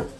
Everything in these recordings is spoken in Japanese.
ん?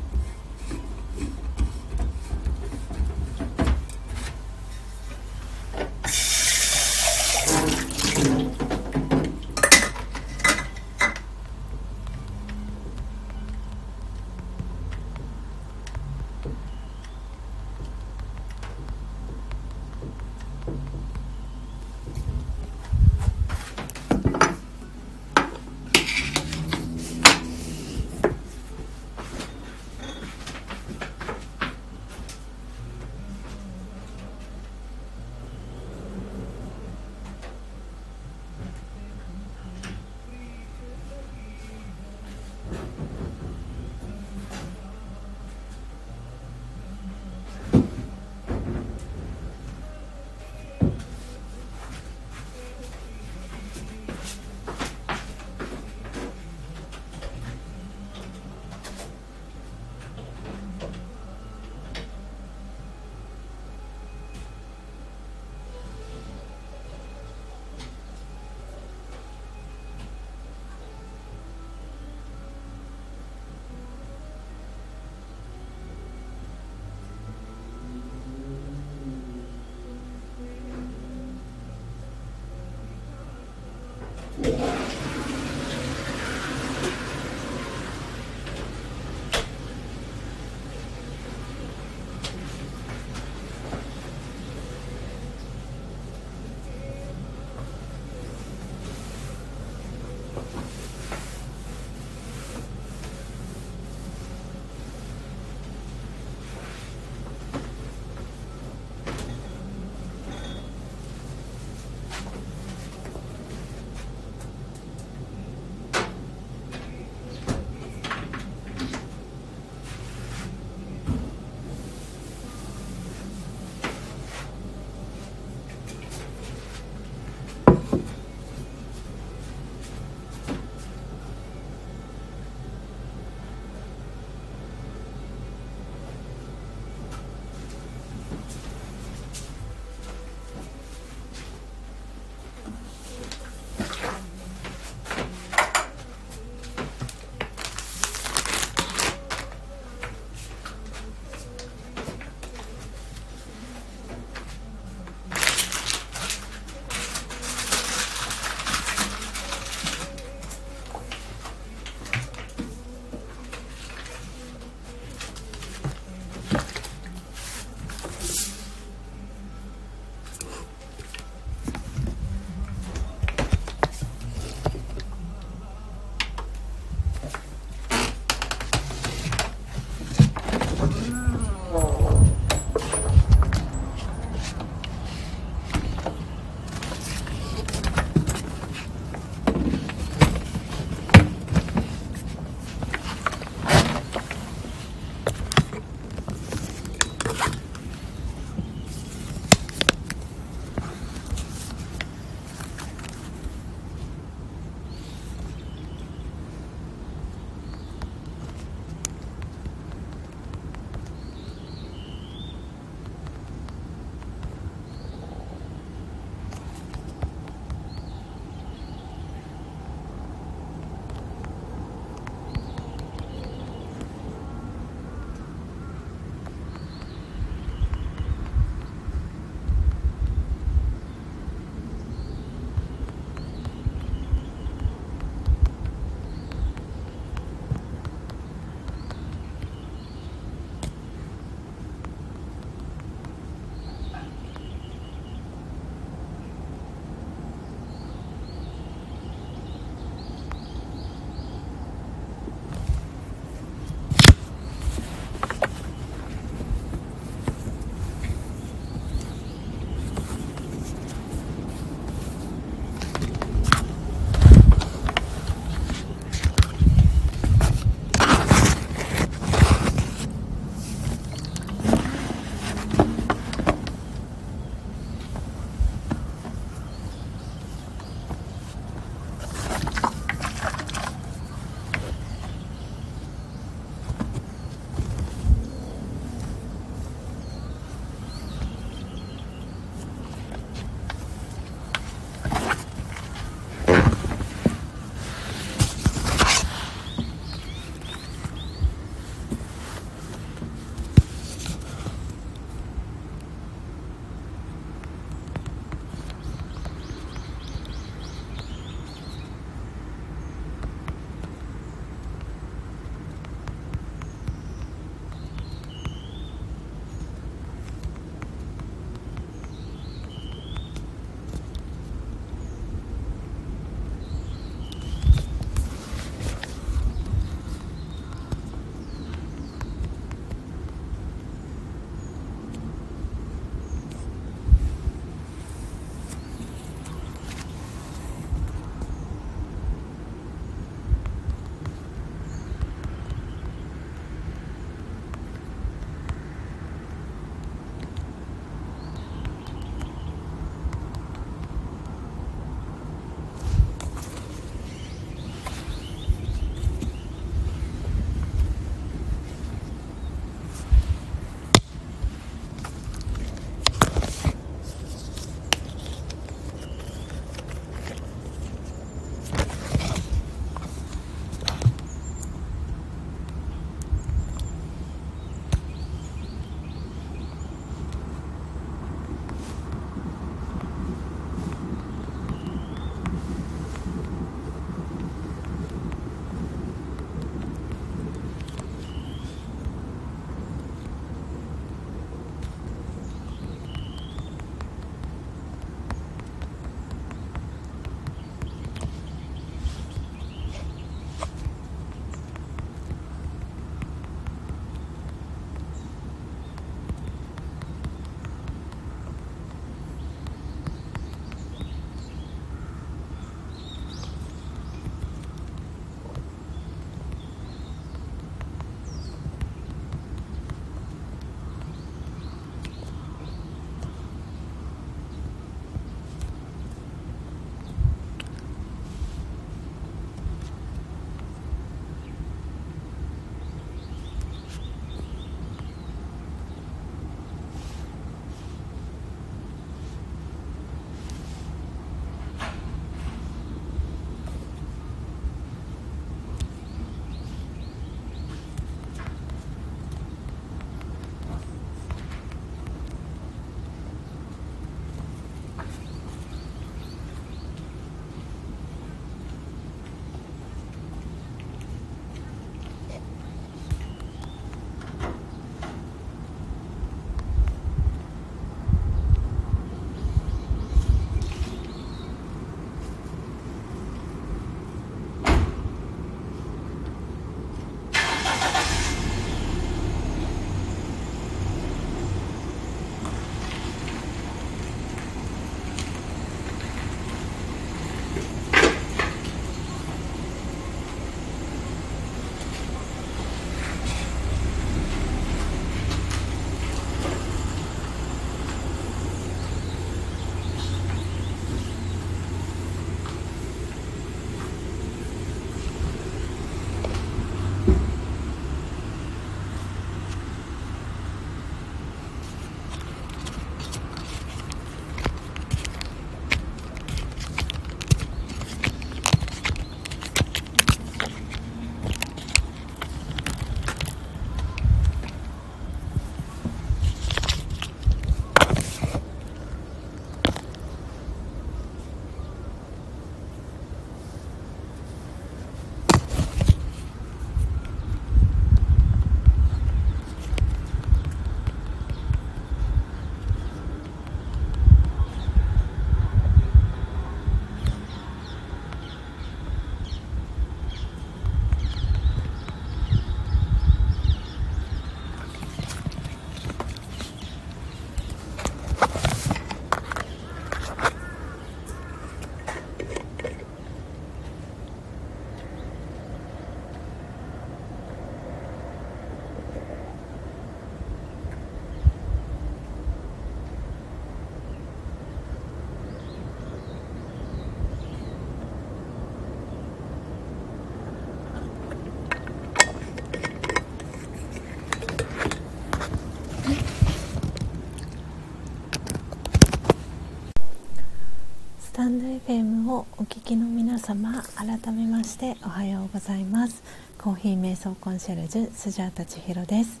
をお聞きの皆様改めましておはようございます。コーヒー瞑想コンシェルジュスジャータ千尋です、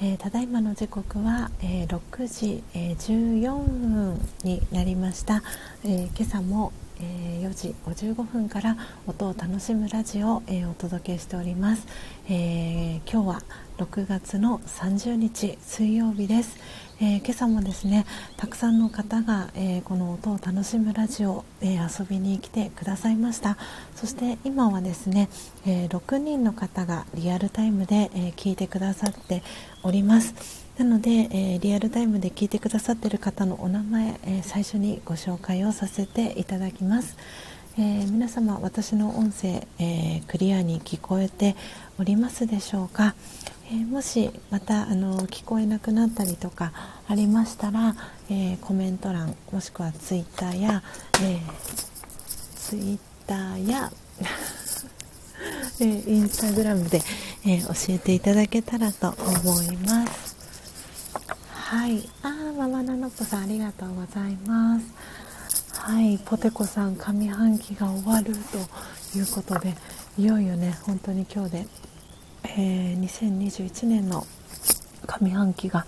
えー、ただいまの時刻は、えー、6時、えー、14分になりました、え今朝も、え4時55分から音を楽しむラジオを、えお届けしております、え今日は6月の30日水曜日です、えー、今朝もですねたくさんの方が、えー、この音を楽しむラジオ、えー、遊びに来てくださいました。そして今はですね、え6人の方がリアルタイムで、え聞いてくださっております。なので、えリアルタイムで聞いてくださっている方のお名前、え最初にご紹介をさせていただきます、え皆様私の音声、えクリアに聞こえておりますでしょうか、えー、もしまたあの聞こえなくなったりとかありましたら、えー、コメント欄もしくはツイッターや、えー、ツイッターや えー、インスタグラムで、え教えていただけたらと思います。はい。あーママナノッポさんありがとうございます。はい。ポテコさん上半期が終わるということでいよいよね本当に今日でえー、2021年の上半期が、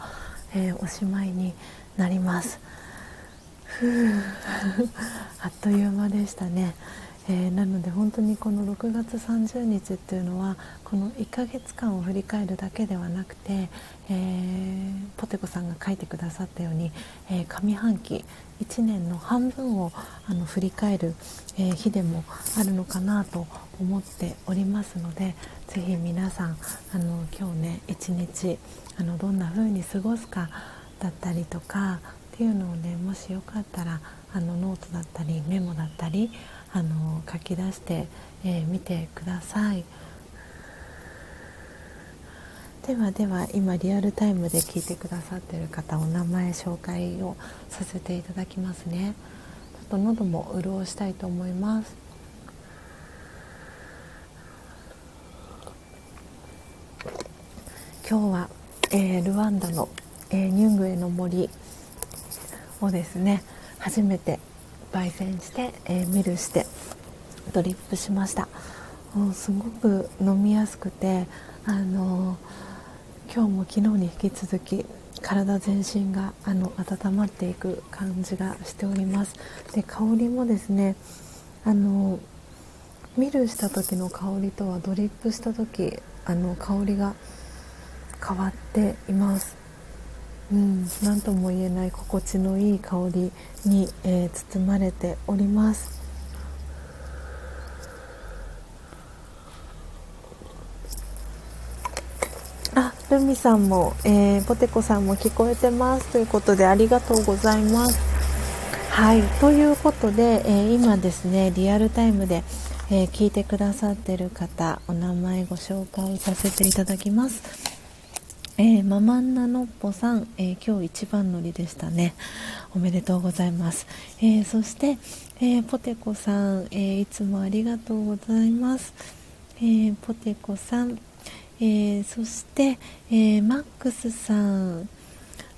えー、おしまいになります。ふ あっという間でしたね、えー、なので本当にこの6月30日っていうのはこの1ヶ月間を振り返るだけではなくて、えー、ポテコさんが書いてくださったように、えー、上半期1年の半分をあの振り返る、え日でもあるのかなと思っておりますのでぜひ皆さんあの今日ね一日あのどんな風に過ごすかだったりとかっていうのをねもしよかったらあのノートだったりメモだったりあの書き出してみ、えー、てください。ではでは今リアルタイムで聞いてくださってる方お名前紹介をさせていただきますねちょっと喉も潤したいと思います今日は、えー、ルワンダの、えー、ニュングエの森をですね初めて焙煎して、えー、ミルしてドリップしました。もうすごく飲みやすくてあの今日も昨日に引き続き体全身があの温まっていく感じがしております。で香りもですねあのミルした時の香りとはドリップした時あの香りが変わっています。うん、何とも言えない心地のいい香りに、えー、包まれております。あ、ルミさんも、えー、ポテコさんも聞こえてますということでありがとうございます。はい、ということで、えー、今ですねリアルタイムで、え聞いてくださってる方お名前ご紹介させていただきます。えー、ママンナノッポさん、えー、今日一番乗りでしたね。おめでとうございます。えー、そして、えポテコさん、えいつもありがとうございます。えポテコさん、えそして、えマックスさん、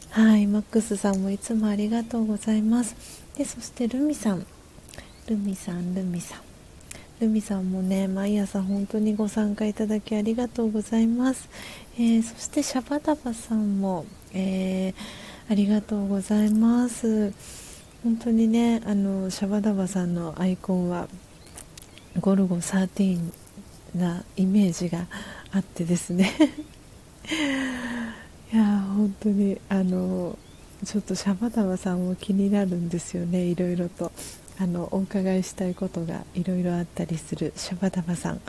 はい、マックスさんもいつもありがとうございます。で、そしてルミさん、ルミさん、ルミさん。ルミさんもね毎朝本当にご参加いただきありがとうございます、えー、そしてシャバダバさんも、えー、ありがとうございます。本当にねあのシャバダバさんのアイコンはゴルゴ13なイメージがあってですね。いや本当にあのちょっとシャバダバさんも気になるんですよねいろいろと。あのお伺いしたいことがいろいろあったりするシャバダバさん、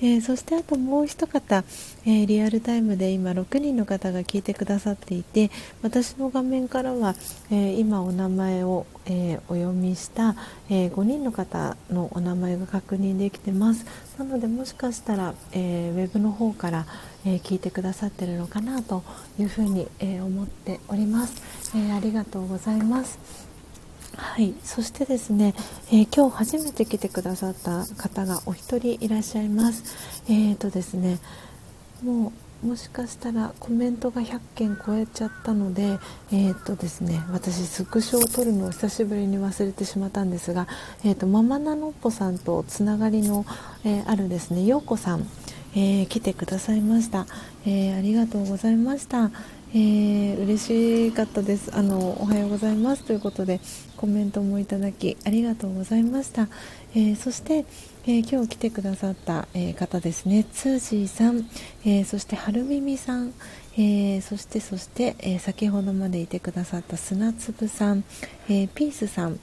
えー、そしてあともう一方、えー、リアルタイムで今6人の方が聞いてくださっていて私の画面からは、えー、今お名前を、えお読みした、え5人の方のお名前が確認できてます。なのでもしかしたら、えウェブの方から、え聞いてくださってるのかなというふうに、え思っております、えありがとうございます。はい、そしてですね、えー、今日初めて来てくださった方がお一人いらっしゃいます。えーとですね、もうもしかしたらコメントが100件超えちゃったので、えーとですね、私スクショを撮るのを久しぶりに忘れてしまったんですが、えーと、ママナノッポさんとつながりの、えー、あるですね陽子さん、えー、来てくださいました、えー、ありがとうございました、えー、嬉しかったです。あのおはようございます。ということでコメントもいただきありがとうございました、えそしてえー、今日来てくださった、え、方ですね。ツージーさん、え、そして春耳さん、えそしてそして、え先ほどまでいてくださった砂粒さん、えピースさん、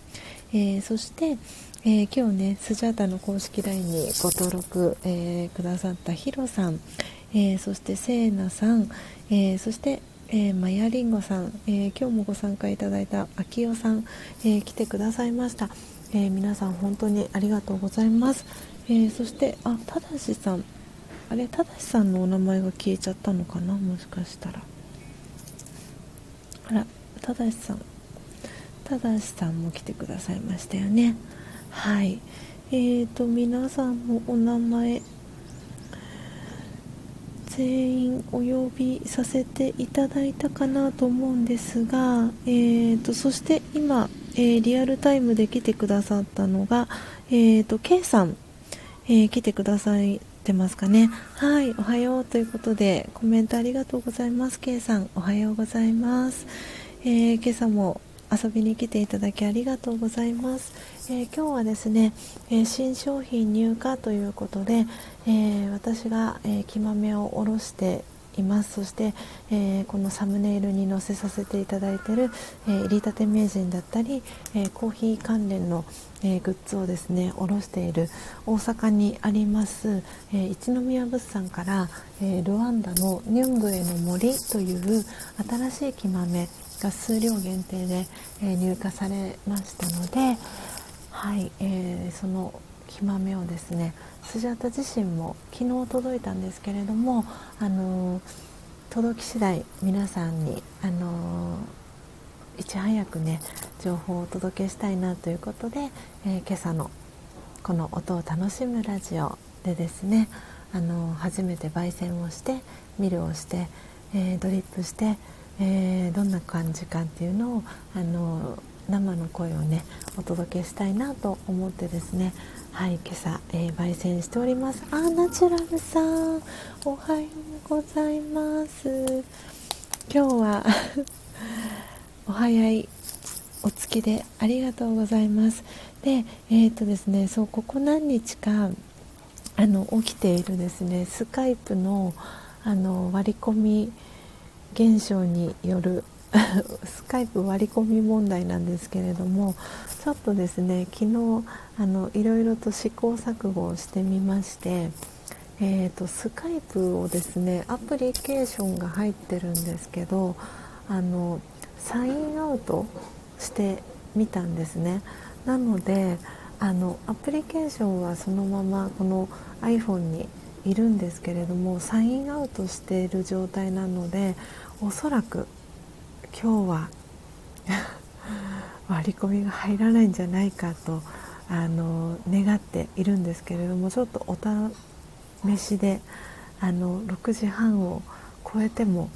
えそして、え今日ねスジャータの公式 LINE にご登録、えくださったヒロさん、えそしてセーナさん、えそしてえー、マヤリンゴさん、えー、今日もご参加いただいたあきおさん、えー、来てくださいました、え皆さん本当にありがとうございます、えそしてあただしさん。あれただしさんのお名前が消えちゃったのかな？もしかしたら。あらただしさん。ただしさんも来てくださいましたよね。はい。えーと皆さんのお名前全員お呼びさせていただいたかなと思うんですが、えーと、そして今、えー、リアルタイムで来てくださったのが、えーと、K さん、えー、来てくださってますかね。はいおはようということでコメントありがとうございます。K さんおはようございます、え今朝も遊びに来ていただきありがとうございます、えー、今日はですね、えー、新商品入荷ということで、えー、私が、え木豆をおろしています。そして、えこのサムネイルに載せさせていただいている、え入りたて名人だったり、えコーヒー関連の、えグッズをですねおろしている大阪にあります、え一宮物産から、えルワンダのニュングエの森という新しい木豆が数量限定で、え入荷されましたので、はいえー、その木豆をですねスジャータ自身も昨日届いたんですけれども、あの届き次第皆さんに、あのいち早くね情報をお届けしたいなということで、えー、今朝のこの音を楽しむラジオでですねあの初めて焙煎をしてミルをして、え、ドリップしてえー、どんな感じかっていうのをあの生の声をねお届けしたいなと思ってですね。はい今朝、えー、焙煎しております。あナチュラルさんおはようございます。今日は お早いお月でありがとうございます。でえっ、ー、とですねそうここ何日かあの起きているですねスカイプのあの割り込み現象によるスカイプ割り込み問題なんですけれどもちょっとですね昨日あのいろいろと試行錯誤をしてみまして、えーと、スカイプをですねアプリケーションが入ってるんですけどあのサインアウトしてみたんですね。なのであのアプリケーションはそのままこの iPhone にいるんですけれどもサインアウトしている状態なのでおそらく今日は 割り込みが入らないんじゃないかとあの願っているんですけれどもちょっとお試しであの6時半を超えても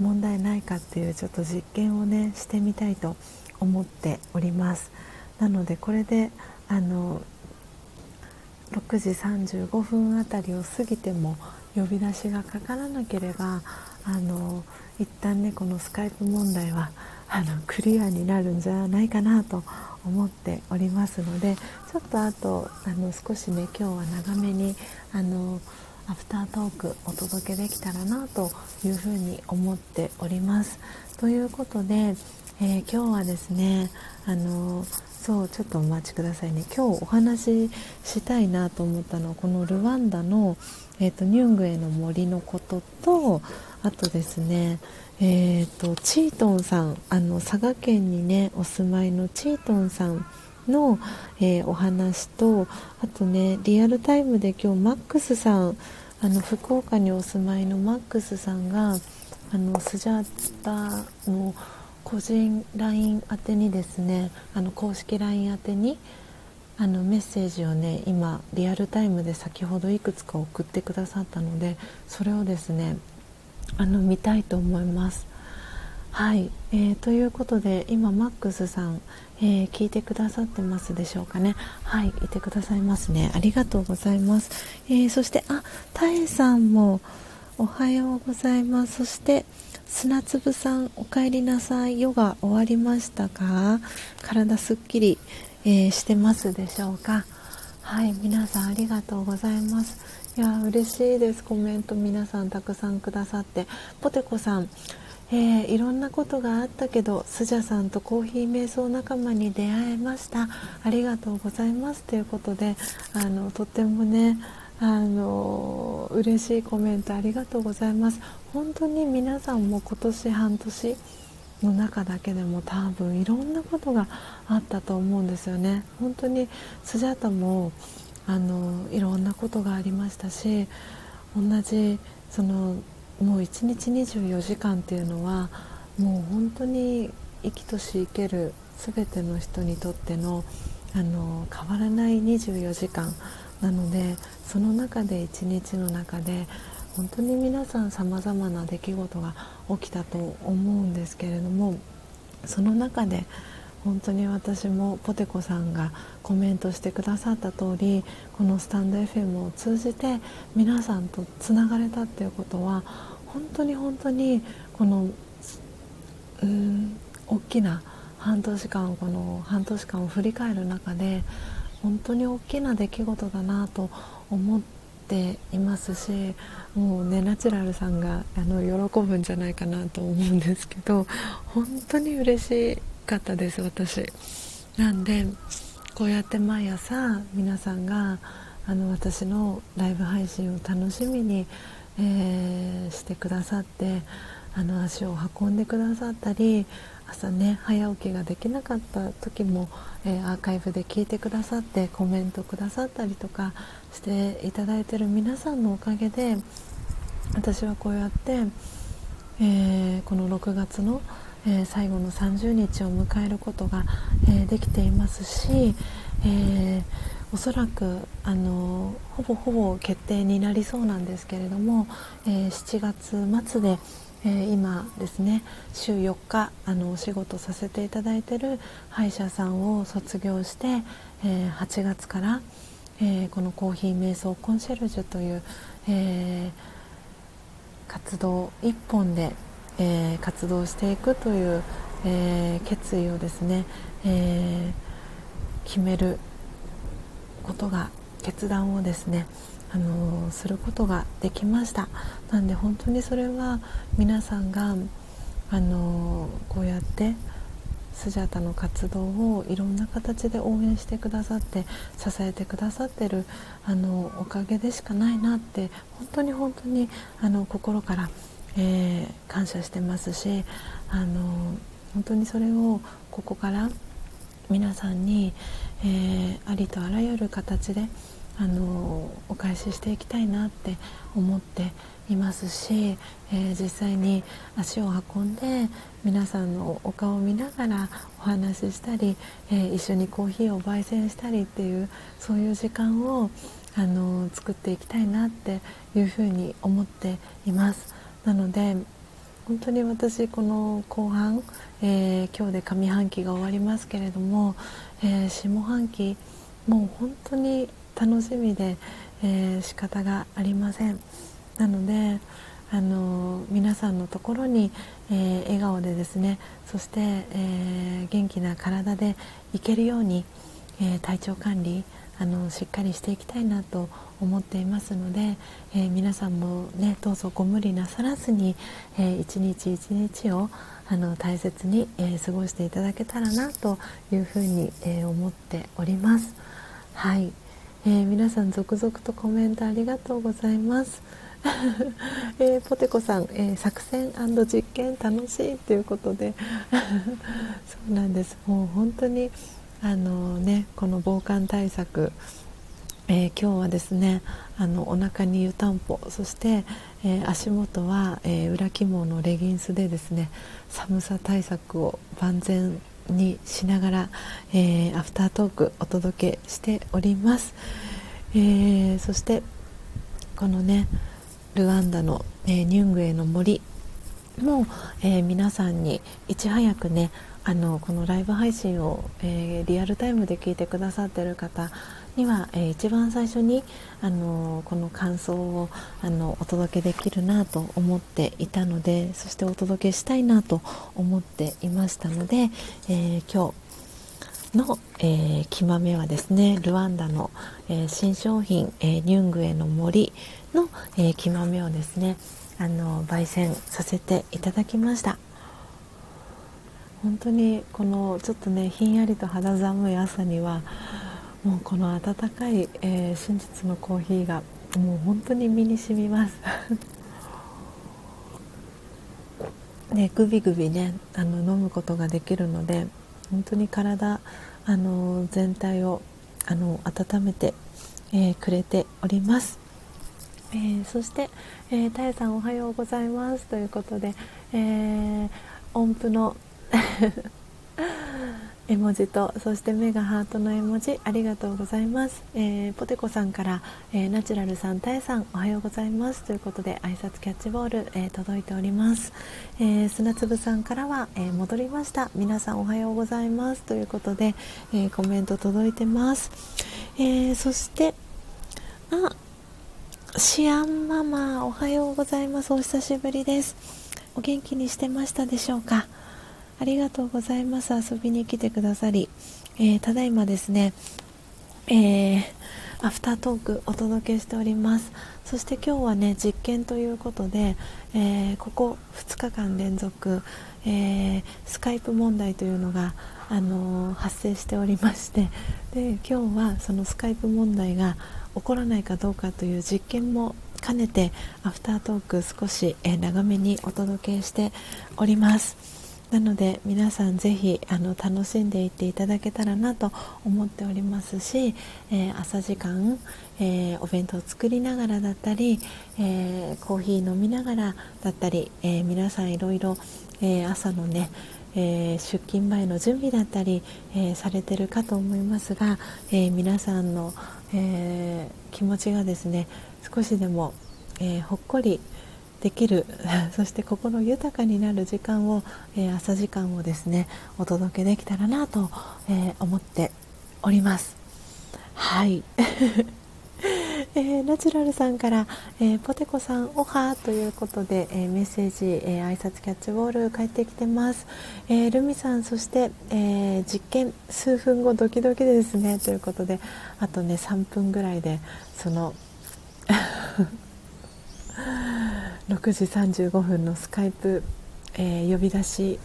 問題ないかっていうちょっと実験をねしてみたいと思っております。なのでこれであの6時35分あたりを過ぎても呼び出しがかからなければあの一旦ねこのスカイプ問題はあのクリアになるんじゃないかなと思っておりますのでちょっとあとあの少しね今日は長めにあのアフタートークお届けできたらなというふうに思っております。ということで、えー、今日はですねあのそうちょっとお待ちくださいね今日お話ししたいなと思ったのはこのルワンダの、えーと、ニュングエの森のこととあとですねえーと、チートンさんあの佐賀県にねお住まいのチートンさんの、えー、お話とあとねリアルタイムで今日マックスさんあの福岡にお住まいのマックスさんがあのスジャータの個人 LINE 宛てにですねあの公式 LINE 宛てにあのメッセージをね今リアルタイムで先ほどいくつか送ってくださったのでそれをですねあの見たいと思います。はい、えー、ということで今マックスさん、えー、聞いてくださってますでしょうかね。はい。いてくださいますね。ありがとうございます、えー、そしてあたえさんもおはようございます。そして砂粒さんお帰りなさい。ヨガ終わりましたか？体すっきり、えー、してますでしょうか？はい。皆さんありがとうございます。いや嬉しいです。コメント皆さんたくさんくださって。ポテコさん。えー、いろんなことがあったけどスジャさんとコーヒー瞑想仲間に出会えました。ありがとうございます。ということであのとってもねあの嬉しいコメントありがとうございます。本当に皆さんも今年半年の中だけでも多分いろんなことがあったと思うんですよね。本当にスジャタもあのいろんなことがありましたし同じそのもう1日24時間っていうのはもう本当に生きとし生ける全ての人にとってのあの変わらない24時間なのでその中で1日の中で本当に皆さんさまざまな出来事が起きたと思うんですけれどもその中で本当に私もポテコさんがコメントしてくださった通りこのスタンド FM を通じて皆さんとつながれたっていうことは本当に本当にこのうん大きな半年間この半年間を振り返る中で本当に大きな出来事だなと思っていますしもうねナチュラルさんがあの喜ぶんじゃないかなと思うんですけど本当に嬉しい。かったです私。なんでこうやって毎朝皆さんがあの私のライブ配信を楽しみに、えー、してくださってあの足を運んでくださったり朝ね早起きができなかった時も、えー、アーカイブで聞いてくださってコメントくださったりとかしていただいてる皆さんのおかげで私はこうやって、えー、この6月の「え、最後の30日を迎えることが、え、できていますし、え、おそらくあのほぼほぼ決定になりそうなんですけれども、え7月末で、え今ですね週4日あのお仕事させていただいてる歯医者さんを卒業して、え8月から、えこのコーヒー瞑想コンシェルジュという、え活動一本でえー、活動していくという、えー、決意をですね、えー、決めることが決断をですねあのすることができました。なんで本当にそれは皆さんがあのこうやってスジャタの活動をいろんな形で応援してくださって支えてくださってるあのおかげでしかないなって本当に本当にあの心からえー、感謝してますしあの本当にそれをここから皆さんに、えー、ありとあらゆる形であのお返ししていきたいなって思っていますし、えー、実際に足を運んで皆さんのお顔を見ながらお話ししたり、えー、一緒にコーヒーを焙煎したりっていうそういう時間をあの作っていきたいなっていうふうに思っています。なので本当に私この後半、えー、今日で上半期が終わりますけれども、えー、下半期もう本当に楽しみで、えー、仕方がありません。なのであの皆さんのところに、えー、笑顔でですねそして、えー、元気な体でいけるように、え体調管理あのしっかりしていきたいなと思っていますので、えー、皆さんもねどうぞご無理なさらずに、えー、一日一日をあの大切に、えー、過ごしていただけたらなというふうに、え思っております。はい、えー、皆さん続々とコメントありがとうございます。えー、ポテコさん、えー、作戦実験楽しいということで そうなんですもう本当にあのねこの防寒対策えー、今日はですねあのお腹に湯たんぽそして、えー、足元は、えー、裏起毛のレギンスでですね寒さ対策を万全にしながら、えアフタートークお届けしております、えそしてこのねルワンダの、え、ニュングエの森も、え、皆さんにいち早くねあのこのライブ配信を、え、リアルタイムで聞いてくださっている方には、えー、一番最初にあのこの感想をあのお届けできるなと思っていたのでそしてお届けしたいなと思っていましたので、えー、今日の、えー、木豆はですねルワンダの、えー、新商品、えニュングエの森の、え木豆をですねあの焙煎させていただきました。本当にこのちょっとねひんやりと肌寒い朝にはもうこの温かい、えー、真実のコーヒーがもう本当に身に染みます。ねグビグビねあの飲むことができるので本当に体あの全体をあの温めて、えー、くれております、えー、そして、えー、たえさんおはようございます。ということで、えー、音符の 絵文字とそして目がハートの絵文字ありがとうございます、えー、ポテコさんから、えー、ナチュラルさんタエさんおはようございます。ということで挨拶キャッチボール、えー、届いております、え砂粒さんからは、え戻りました。皆さんおはようございます。ということで、えコメント届いてます、えそしてあシアンママおはようございます。お久しぶりです。お元気にしてましたでしょうか？ありがとうございます。遊びに来てくださり、えー、ただいまですね、えー、アフタートークお届けしております。そして今日はね実験ということで、えー、ここ2日間連続、えスカイプ問題というのが、あの発生しておりましてで今日はそのスカイプ問題が起こらないかどうかという実験も兼ねてアフタートーク少し、え長めにお届けしております。なので皆さんぜひあの楽しんでいっていただけたらなと思っておりますし、えー、朝時間、えー、お弁当を作りながらだったり、えー、コーヒー飲みながらだったり、え皆さんいろいろ、え朝のねえー、出勤前の準備だったり、えー、されてるかと思いますが、えー、皆さんの、え気持ちがですね少しでも、えほっこりできる そして心豊かになる時間を、えー、朝時間をですねお届けできたらなと、えー、思っております。はい。えー、ナチュラルさんから、えー、ポテコさんおはということで、えー、メッセージ、え挨拶キャッチボール返ってきてます、えルミさんそして、え実験数分後ドキドキですね。ということであとね3分ぐらいでその 6時35分のスカイプ、えー、呼び出し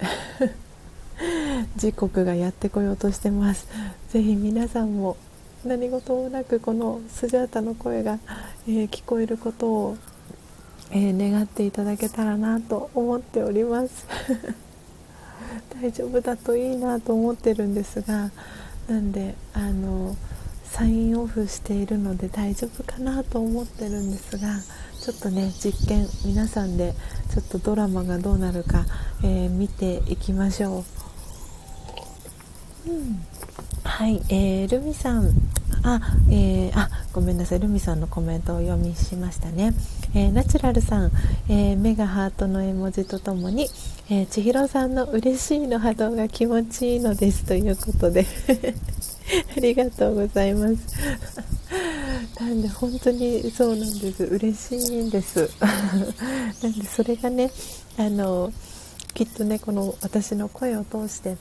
時刻がやってこようとしてます。ぜひ皆さんも何事もなくこのスジャータの声が、えー、聞こえることを、えー、願っていただけたらなと思っております。大丈夫だといいなと思ってるんですがなんであのサインオフしているので大丈夫かなと思ってるんですがちょっとね実験皆さんでちょっとドラマがどうなるか、えー、見ていきましょう、うん、はい、えー、ルミさん。あ、えー、あごめんなさい。ルミさんのコメントを読みしましたね、えー、ナチュラルさん、えー、目がハートの絵文字とともに、えー、千尋さんの嬉しいの波動が気持ちいいのですということで。ありがとうございます。なんで本当にそうなんです。嬉しいんです。なんでそれがねあのきっとねこの私の声を通して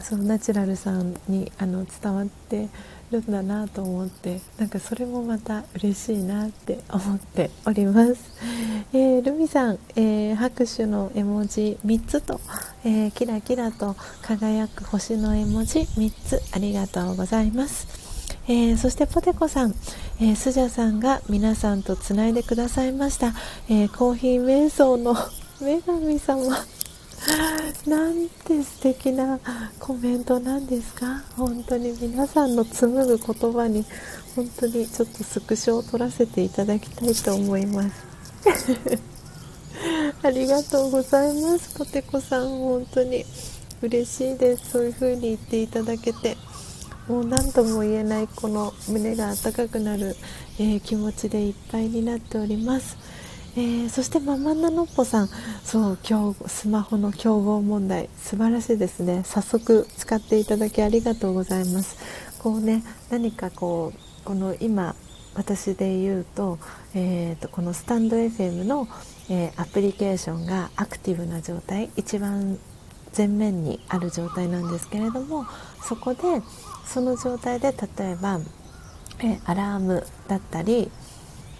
そのナチュラルさんにあの伝わってるんだなと思ってなんかそれもまた嬉しいなって思っております、えー、ルミさん、えー、拍手の絵文字3つと、えー、キラキラと輝く星の絵文字3つありがとうございます。えー、そしてポテコさん、えー、スジャさんが皆さんとつないでくださいました、えー、コーヒー瞑想の女神様。なんて素敵なコメントなんですか？本当に皆さんの紡ぐ言葉に本当にちょっとスクショを取らせていただきたいと思います。ありがとうございます。ポテコさん本当に嬉しいです。そういう風に言っていただけて。もう何とも言えないこの胸が温かくなる、えー、気持ちでいっぱいになっております。えー、そしてママナノッポさん。そう今日スマホの競合問題。素晴らしいですね。早速使っていただきありがとうございます。こうね何かこうこの今私で言うと,、えーと、このスタンド FM の、えー、アプリケーションがアクティブな状態。一番前面にある状態なんですけれどもそこでその状態で例えば、えー、アラームだったり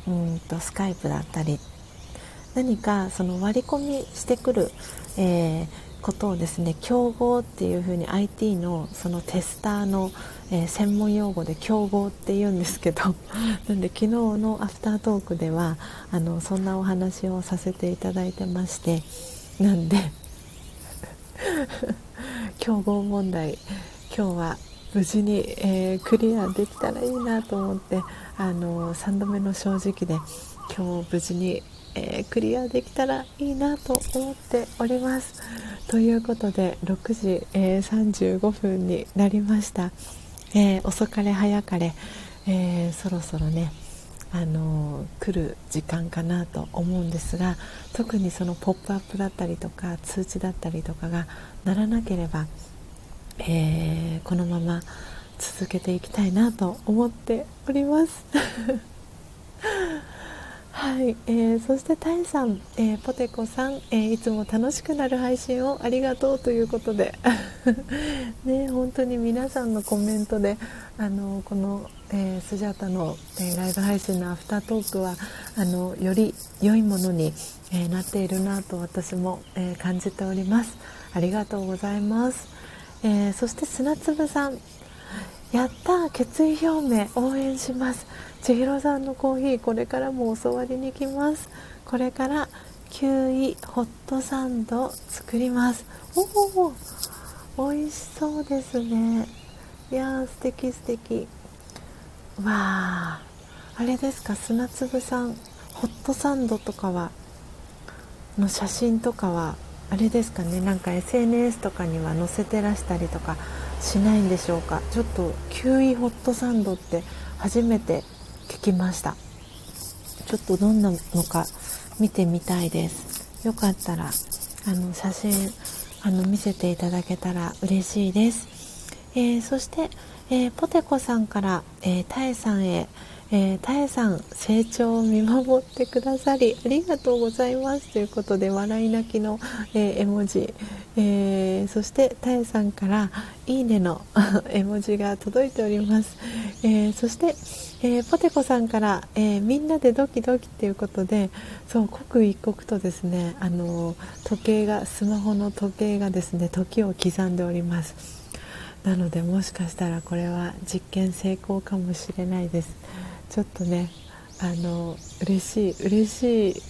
うんとスカイプだったり何かその割り込みしてくる、えー、ことをですね競合っていうふうに IT のそのテスターの、えー、専門用語で競合って言うんですけど なんで昨日のアフタートークではあのそんなお話をさせていただいてましてなんで 競合問題今日は無事に、えー、クリアできたらいいなと思ってあの3度目の正直で今日無事にえー、クリアできたらいいなと思っております。ということで6時、えー、35分になりました、えー、遅かれ早かれ、えそろそろねあの来る時間かなと思うんですが特にそのポップアップだったりとか通知だったりとかがならなければ、えこのまま続けていきたいなと思っております。はい、えー、そしてタイさん、えー、ポテコさん、えー、いつも楽しくなる配信をありがとうということで。ね本当に皆さんのコメントであのこの、えスジャータの、えライブ配信のアフタートークはあのより良いものに、えなっているなと私も、え感じております。ありがとうございます、えそして砂粒さん。やった決意表明応援します。千尋さんのコーヒーこれからも教わりに来ます。これからキウイホットサンド作ります。おお美味しそうですね。いやー素敵素敵。わああれですか？砂粒さんホットサンドとかはの写真とかはあれですかね？なんか SNS とかには載せてらしたりとかしないんでしょうか？ちょっとキウイホットサンドって初めて聞きました。ちょっとどんなのか見てみたいです。よかったらあの写真あの見せていただけたら嬉しいです、えー、そして、えー、ポテコさんから、えー、タエさんへえー、たえさん成長を見守ってくださりありがとうございます。ということで笑い泣きの、えー、絵文字、えー、そしてたえさんからいいねの 絵文字が届いております、えそして、えーポテコさんから、えみんなでドキドキということでそう刻一刻とですねあの時計がスマホの時計がですね時を刻んでおります。なのでもしかしたらこれは実験成功かもしれないです。ちょっとねあの嬉しい嬉しい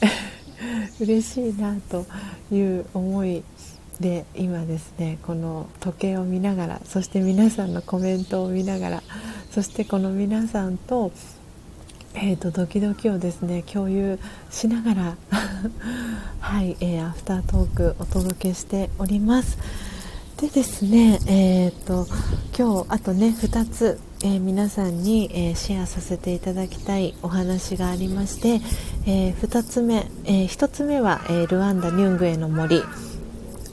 嬉しいなという思いで今ですねこの時計を見ながらそして皆さんのコメントを見ながらそしてこの皆さんと,、えーと、ドキドキをですね共有しながら はい、えー、アフタートークお届けしております。でですねえっ、ー、と今日あとね2つえー、皆さんに、えー、シェアさせていただきたいお話がありまして、えー、2つ目、え1つ目は、えルワンダ・ニュングエの森。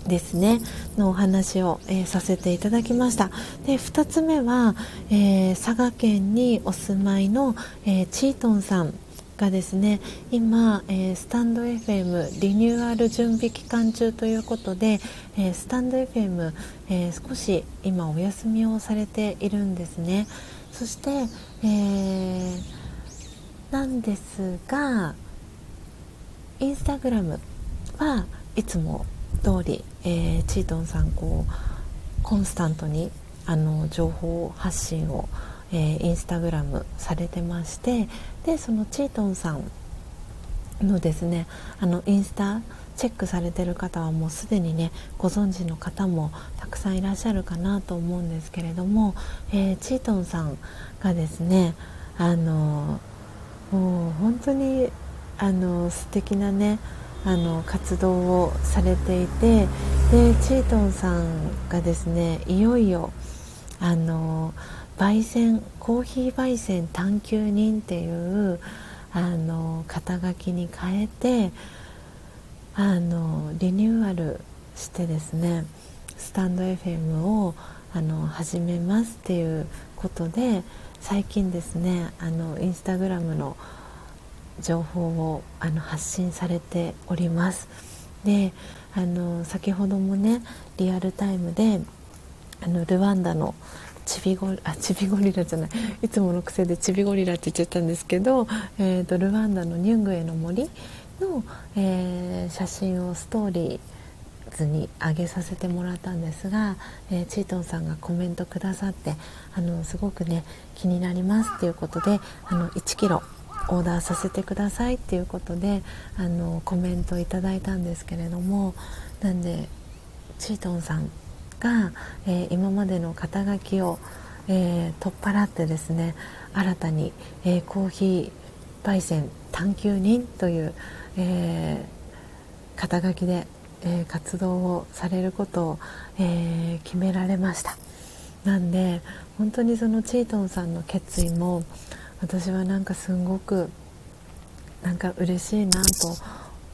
ですねのお話を、えさせていただきました。で2つ目は、え佐賀県にお住まいの、えチートンさんがですね今、えー、スタンド FM リニューアル準備期間中ということで、えー、スタンド FM、えー、少し今お休みをされているんですね。そして、えなんですがインスタグラムはいつも通り、えチートンさんこうコンスタントにあの情報発信をえー、インスタグラムされてましてでそのチートンさんのですねあのインスタチェックされてる方はもうすでにねご存知の方もたくさんいらっしゃるかなと思うんですけれども、えー、チートンさんがですねあのもう本当にあの素敵なねあの活動をされていてでチートンさんがですねいよいよあの焙煎コーヒー焙煎探求人っていうあの肩書きに変えてあのリニューアルしてですねスタンド FM をあの始めますっていうことで最近ですねあのインスタグラムの情報をあの発信されております。であの先ほどもねリアルタイムであのルワンダのチビゴあチビゴリラじゃない。いつもの癖でチビゴリラって言っちゃったんですけど、えーと、ルワンダのニュングエの森の、えー、写真をストーリーズに上げさせてもらったんですが、えー、チートンさんがコメントくださってあのすごくね気になりますっていうことであの1キロオーダーさせてくださいっていうことであのコメントいただいたんですけれどもなんでチートンさんが、えー、今までの肩書きを、えー、取っ払ってですね新たに、えー、コーヒー焙煎探求人という、え肩書きで、え活動をされることを、え決められました。なんで本当にそのチートンさんの決意も私はなんかすごくなんか嬉しいなと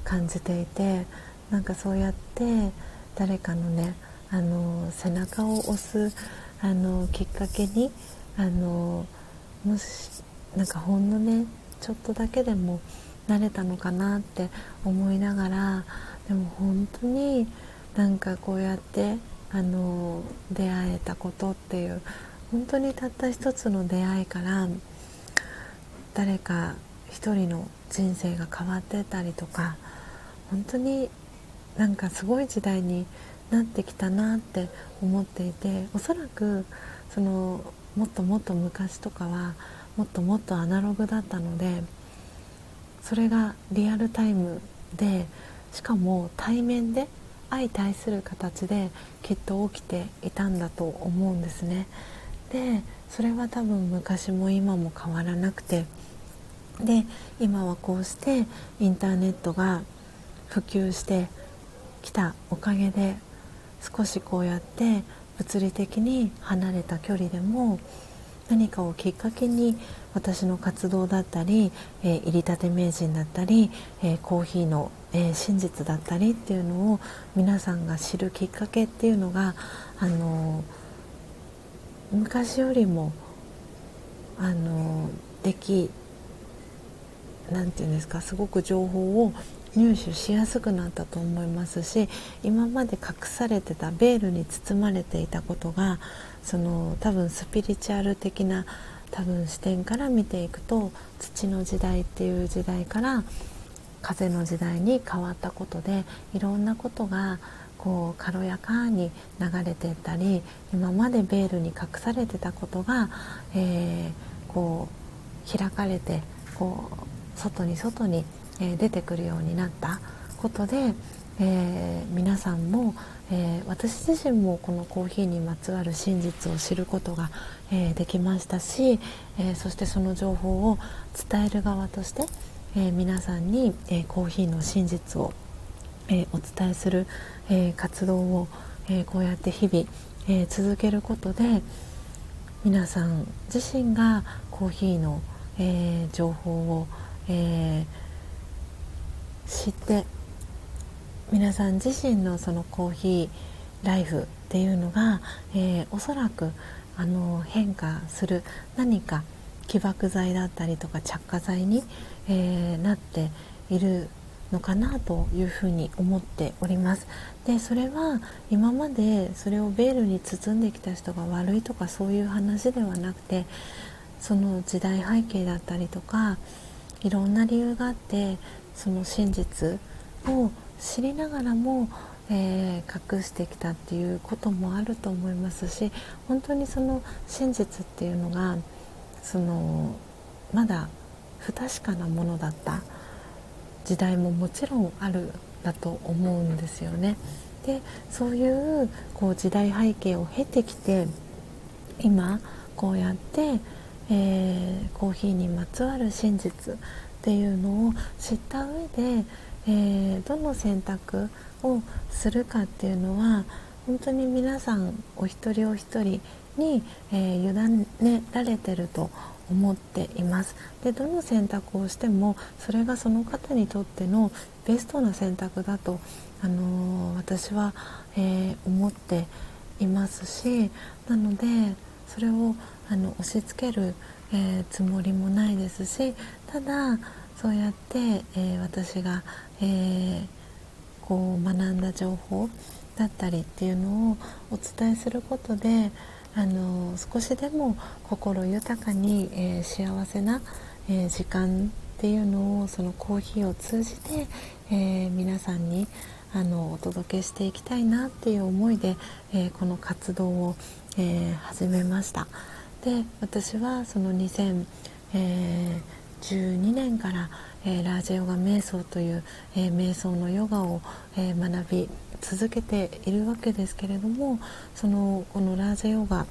感じていてなんかそうやって誰かのねあの背中を押すあのきっかけにあのもしなんかほんのねちょっとだけでも慣れたのかなって思いながらでも本当になんかこうやってあの出会えたことっていう本当にたった一つの出会いから誰か一人の人生が変わってたりとか本当になんかすごい時代になってきたなって思っていておそらくそのもっともっと昔とかはもっともっとアナログだったのでそれがリアルタイムでしかも対面で相対する形できっと起きていたんだと思うんですね。でそれは多分昔も今も変わらなくてで今はこうしてインターネットが普及してきたおかげで少しこうやって物理的に離れた距離でも何かをきっかけに私の活動だったり、えー、入りたて名人だったり、えー、コーヒーの、えー、真実だったりっていうのを皆さんが知るきっかけっていうのが、あの昔よりも、あのでき何て言うんですかすごく情報を入手しやすくなったと思いますし今まで隠されてたベールに包まれていたことがその多分スピリチュアル的な多分視点から見ていくと土の時代っていう時代から風の時代に変わったことでいろんなことがこう軽やかに流れていったり今までベールに隠されてたことが、えー、こう開かれてこう外に外にえ出てくるようになったことで、えー、皆さんも、えー、私自身もこのコーヒーにまつわる真実を知ることが、えー、できましたし、えそしてその情報を伝える側として、え皆さんに、えコーヒーの真実を、えお伝えする、え活動を、えこうやって日々、え続けることで皆さん自身がコーヒーの、え情報を、えー知って皆さん自身のそのコーヒーライフっていうのが、えー、おそらくあの変化する何か起爆剤だったりとか着火剤に、えー、なっているのかなというふうに思っております。でそれは今までそれをベールに包んできた人が悪いとかそういう話ではなくてその時代背景だったりとかいろんな理由があってその真実を知りながらも、えー、隠してきたっていうこともあると思いますし本当にその真実っていうのがそのまだ不確かなものだった時代ももちろんあるだと思うんですよね。でそういうこう時代背景を経てきて今こうやって、えー、コーヒーにまつわる真実っていうのを知った上で、えー、どの選択をするかっていうのは本当に皆さんお一人お一人に、えー、委ねられてると思っています。でどの選択をしてもそれがその方にとってのベストな選択だと、あのー、私は、えー、思っていますしなのでそれをあの押し付ける、えー、つもりもないですしただそうやって、え私が、えーこう学んだ情報だったりっていうのをお伝えすることであの少しでも心豊かに、えー、幸せな、えー、時間っていうのをそのコーヒーを通じて、えー、皆さんにあのお届けしていきたいなっていう思いで、えこの活動を、え始めました。で私はその2012年から、えラージェヨガ瞑想という、え瞑想のヨガを、え学び続けているわけですけれどもそのこのラージャヨガ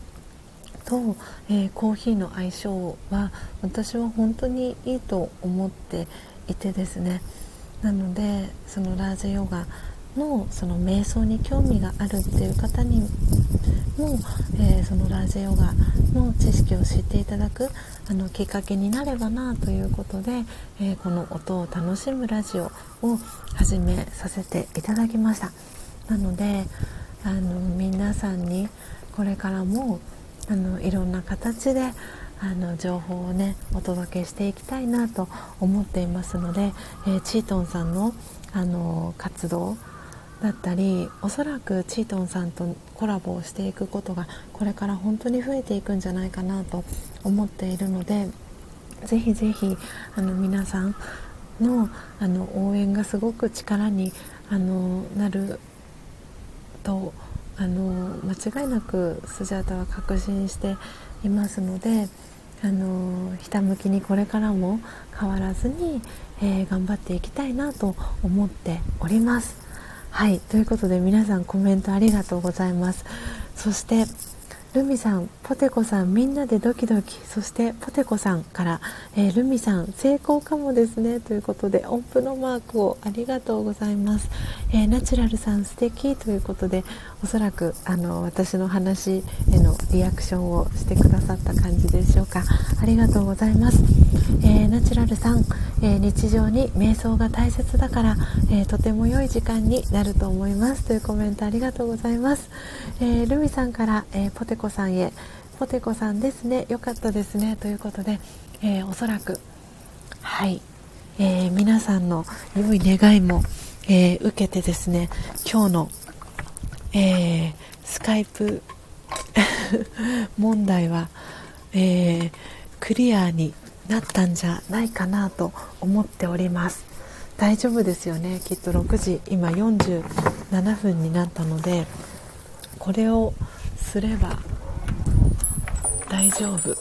と、えー、コーヒーの相性は私は本当にいいと思っていてですね。なのでそのラージャヨガのその瞑想に興味があるっていう方にも、えー、そのラジャヨガの知識を知っていただくあのきっかけになればなということで、えー、この音を楽しむラジオを始めさせていただきました。なのであの皆さんにこれからもあのいろんな形であの情報をねお届けしていきたいなと思っていますので、えー、チートンさんのあの活動だったりおそらくチートンさんとコラボをしていくことがこれから本当に増えていくんじゃないかなと思っているのでぜひぜひあの皆さんのあの応援がすごく力にあのなるとあの間違いなくスジャータは確信していますのであのひたむきにこれからも変わらずに、えー、頑張っていきたいなと思っております。はいということで皆さんコメントありがとうございます。そしてルミさん、ポテコさん、みんなでドキドキ、そしてポテコさんから、えー、ルミさん、成功かもですね、ということで、音符のマークをありがとうございます。えー、ナチュラルさん、素敵ということで、おそらく、あの、私の話へのリアクションをしてくださった感じでしょうか。ありがとうございます。えー、ナチュラルさん、え日常に瞑想が大切だから、えとても良い時間になると思います。というコメントありがとうございます。えルミさんから、えポテコさんへポテコさんですね。よかったですね。ということで、えー、おそらくはい、えー、皆さんの良い願いも、えー、受けてですね今日の、えスカイプ 問題は、えクリアになったんじゃないかなと思っております。大丈夫ですよね。きっと6時今47分になったのでこれをすれば大丈夫。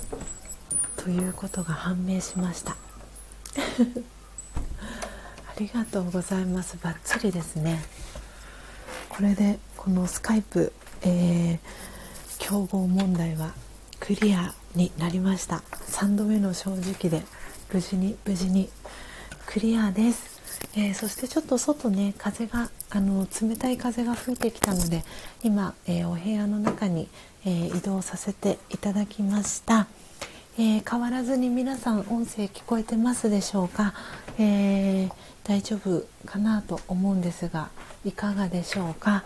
ということが判明しました。ありがとうございます。バッチリですね。これでこのスカイプ、えー、競合問題はクリアになりました。3度目の正直で無事に無事にクリアです。えー、そしてちょっと外ね風があの冷たい風が吹いてきたので今、えー、お部屋の中に、えー、移動させていただきました、え変わらずに皆さん音声聞こえてますでしょうか、え大丈夫かなと思うんですがいかがでしょうか？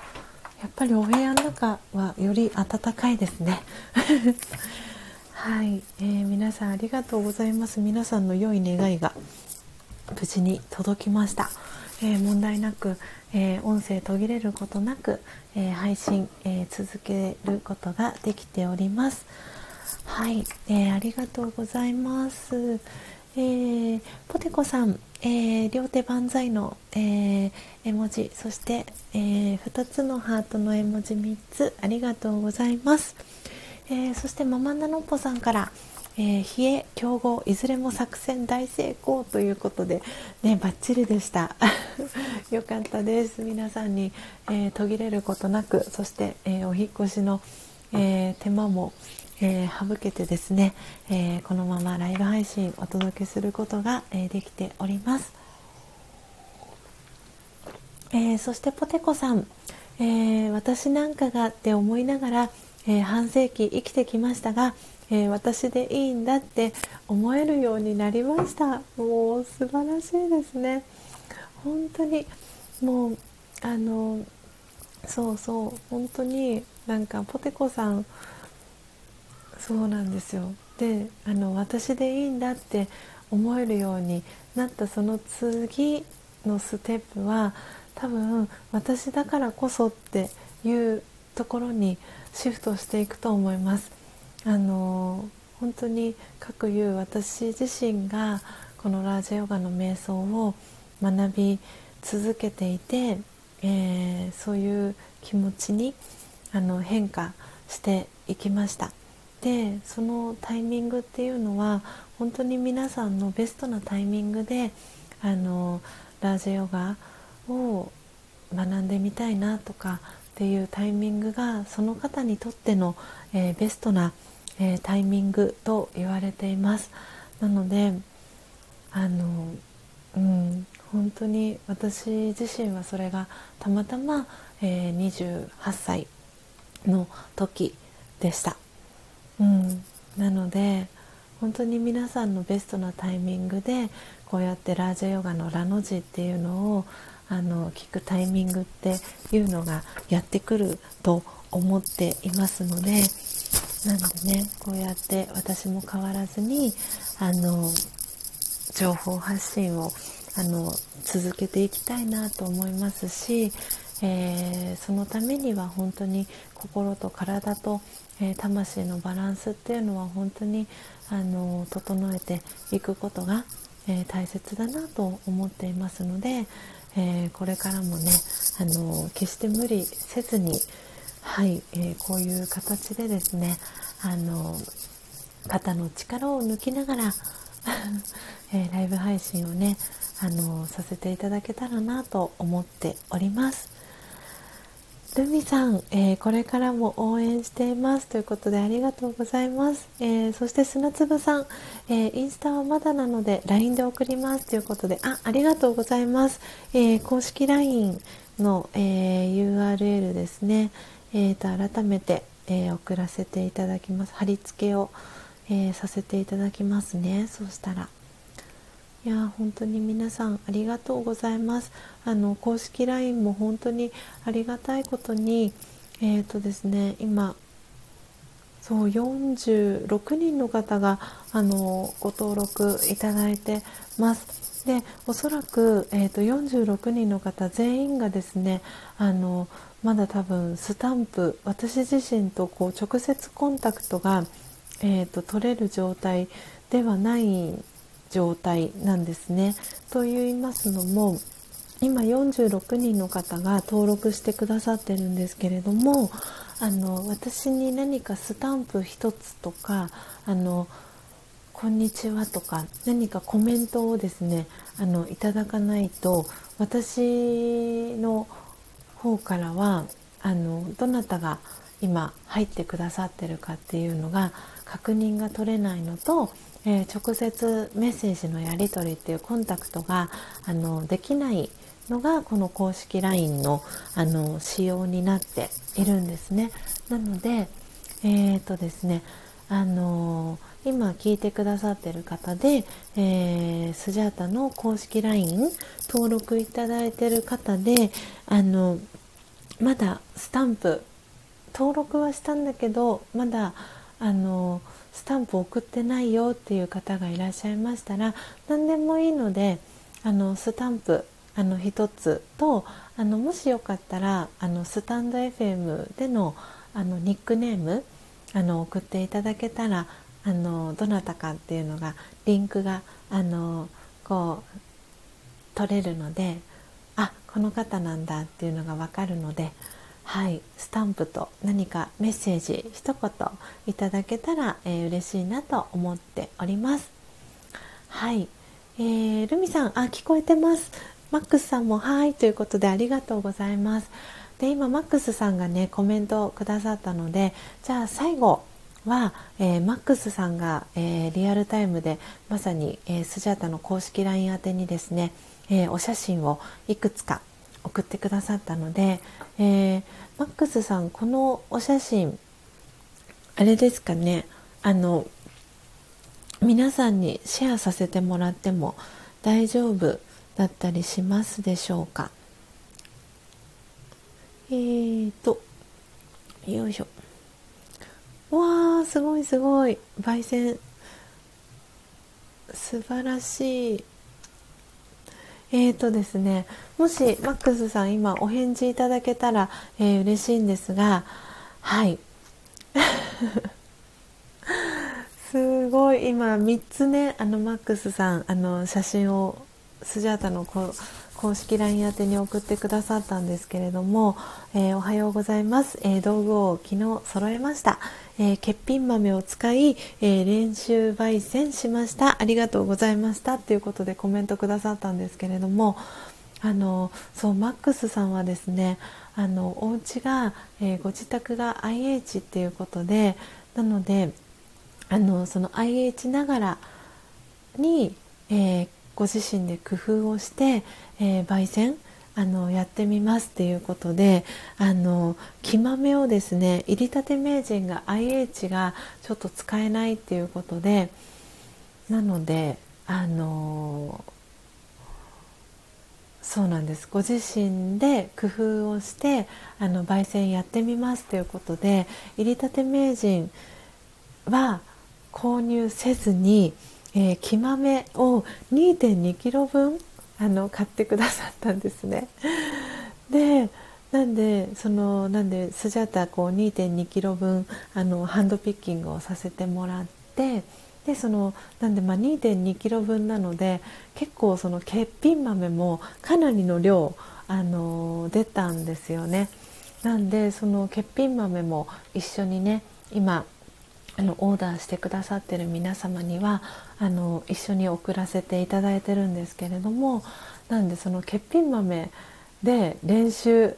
やっぱりお部屋の中はより暖かいですね。はい、えー、皆さんありがとうございます。皆さんの良い願いが無事に届きました、えー、問題なく、えー、音声途切れることなく、えー、配信、え続けることができております。はい、えーありがとうございます、えポテコさん、え両手万歳の、え絵文字そして、え2つのハートの絵文字3つありがとうございます、えそしてママナノッポさんから「えー、冷え競合いずれも作戦大成功ということでねバッチリでした。よかったです。皆さんに、えー、途切れることなくそして、えー、お引越しの、え手間も、え省けてですね、えこのままライブ配信お届けすることが、えできております、えそしてポテコさん、え私なんかがって思いながらえー、半世紀生きてきましたが、えー、私でいいんだって思えるようになりました。もう素晴らしいですね。本当にもうあのそうそう。本当になんかポテコさんそうなんですよ。であの私でいいんだって思えるようになったその次のステップは多分私だからこそっていうところにシフトしていくと思います。あの本当に各言う私自身がこのラージヨガの瞑想を学び続けていて、えー、そういう気持ちにあの変化していきました。でそのタイミングっていうのは本当に皆さんのベストなタイミングであのラージヨガを学んでみたいなとかっていうタイミングがその方にとっての、えー、ベストな、えー、タイミングと言われています。なのであの、うん、本当に私自身はそれがたまたま、えー、28歳の時でした、うん、なので本当に皆さんのベストなタイミングでこうやってラージャヨガのラの字っていうのをあの聞くタイミングっていうのがやってくると思っていますのでなのでねこうやって私も変わらずにあの情報発信をあの続けていきたいなと思いますし、えー、そのためには本当に心と体と、えー、魂のバランスっていうのは本当にあの整えていくことが、えー、大切だなと思っていますので、え、これからもねあの決して無理せずにはい、えー、こういう形でですねあの肩の力を抜きながら えー、ライブ配信をねあのさせていただけたらなと思っております。ルミさん、えー、これからも応援していますということでありがとうございます。えー、そして砂粒さん、えー、インスタはまだなので LINE で送りますということで、あ、ありがとうございます。え公式 LINE の、え URL ですね。えーと、改めて、え送らせていただきます。貼り付けを、えさせていただきますね。そうしたら。いや本当に皆さんありがとうございますあの公式 LINE も本当にありがたいことにえっ、ー、とですね今そう46人の方があのご登録いただいてますでおそらく、えーと、46人の方全員がですねあのまだ多分スタンプ私自身とこう直接コンタクトが、えーと取れる状態ではない状態なんですね。と言いますのも今46人の方が登録してくださってるんですけれどもあの私に何かスタンプ1つとかあのこんにちはとか何かコメントをですねあのいただかないと私の方からはあのどなたが今入ってくださってるかっていうのが確認が取れないのとえー、直接メッセージのやり取りっていうコンタクトがあのできないのがこの公式 LINE のあの仕様になっているんですね。なので、えーとですねあのー、今聞いてくださってる方で、えー、スジャータの公式 LINE 登録いただいてる方であのまだスタンプ登録はしたんだけどまだあのスタンプ送ってないよっていう方がいらっしゃいましたら何でもいいのであのスタンプあの1つとあのもしよかったらあのスタンド FM でのあのニックネームあの送っていただけたらあのどなたかっていうのがリンクがあのこう取れるのであこの方なんだっていうのが分かるのではいスタンプと何かメッセージ一言いただけたら、えー、嬉しいなと思っております。はい、えー、ルミさんあ聞こえてます。マックスさんもはいということでありがとうございます。で今マックスさんがねコメントをくださったのでじゃあ最後は、えー、マックスさんが、えー、リアルタイムでまさに、えー、スジャータの公式 LINE 宛てにですね、えお写真をいくつか送ってくださったので、え、マックスさんこのお写真あれですかねあの皆さんにシェアさせてもらっても大丈夫だったりしますでしょうか？えーとよいしょ。わーすごいすごい。焙煎。素晴らしい。えーとですねもしマックスさん今お返事いただけたら、えー、嬉しいんですがはい。すごい今3つねあのマックスさんあの写真をスジャータのこ公式 LINE 宛てに送ってくださったんですけれども、えー、おはようございます、えー、道具を昨日揃えました、えー、欠品豆を使い、えー練習焙煎しました。ありがとうございました。ということでコメントくださったんですけれどもあのそうマックスさんはですねあのお家が、えご自宅が IH っていうことでなのであのその IH ながらに、え、ご自身で工夫をして、えー、焙煎あのやってみますっていうことであの木豆をですね入りたて名人が IH がちょっと使えないっていうことでなのであのそうなんです。ご自身で工夫をしてあの焙煎やってみますということで入りたて名人は購入せずに、えー、木豆を2 2キロ分あの買ってくださったんですね。でなんでそのなんでスジャータこう2 2キロ分あのハンドピッキングをさせてもらってでそのなんでまあ2 2キロ分なので結構その欠品豆もかなりの量あの出たんですよね。なんでその欠品豆も一緒にね今あのオーダーしてくださってる皆様にはあの一緒に送らせていただいてるんですけれどもなんでその欠品豆で練習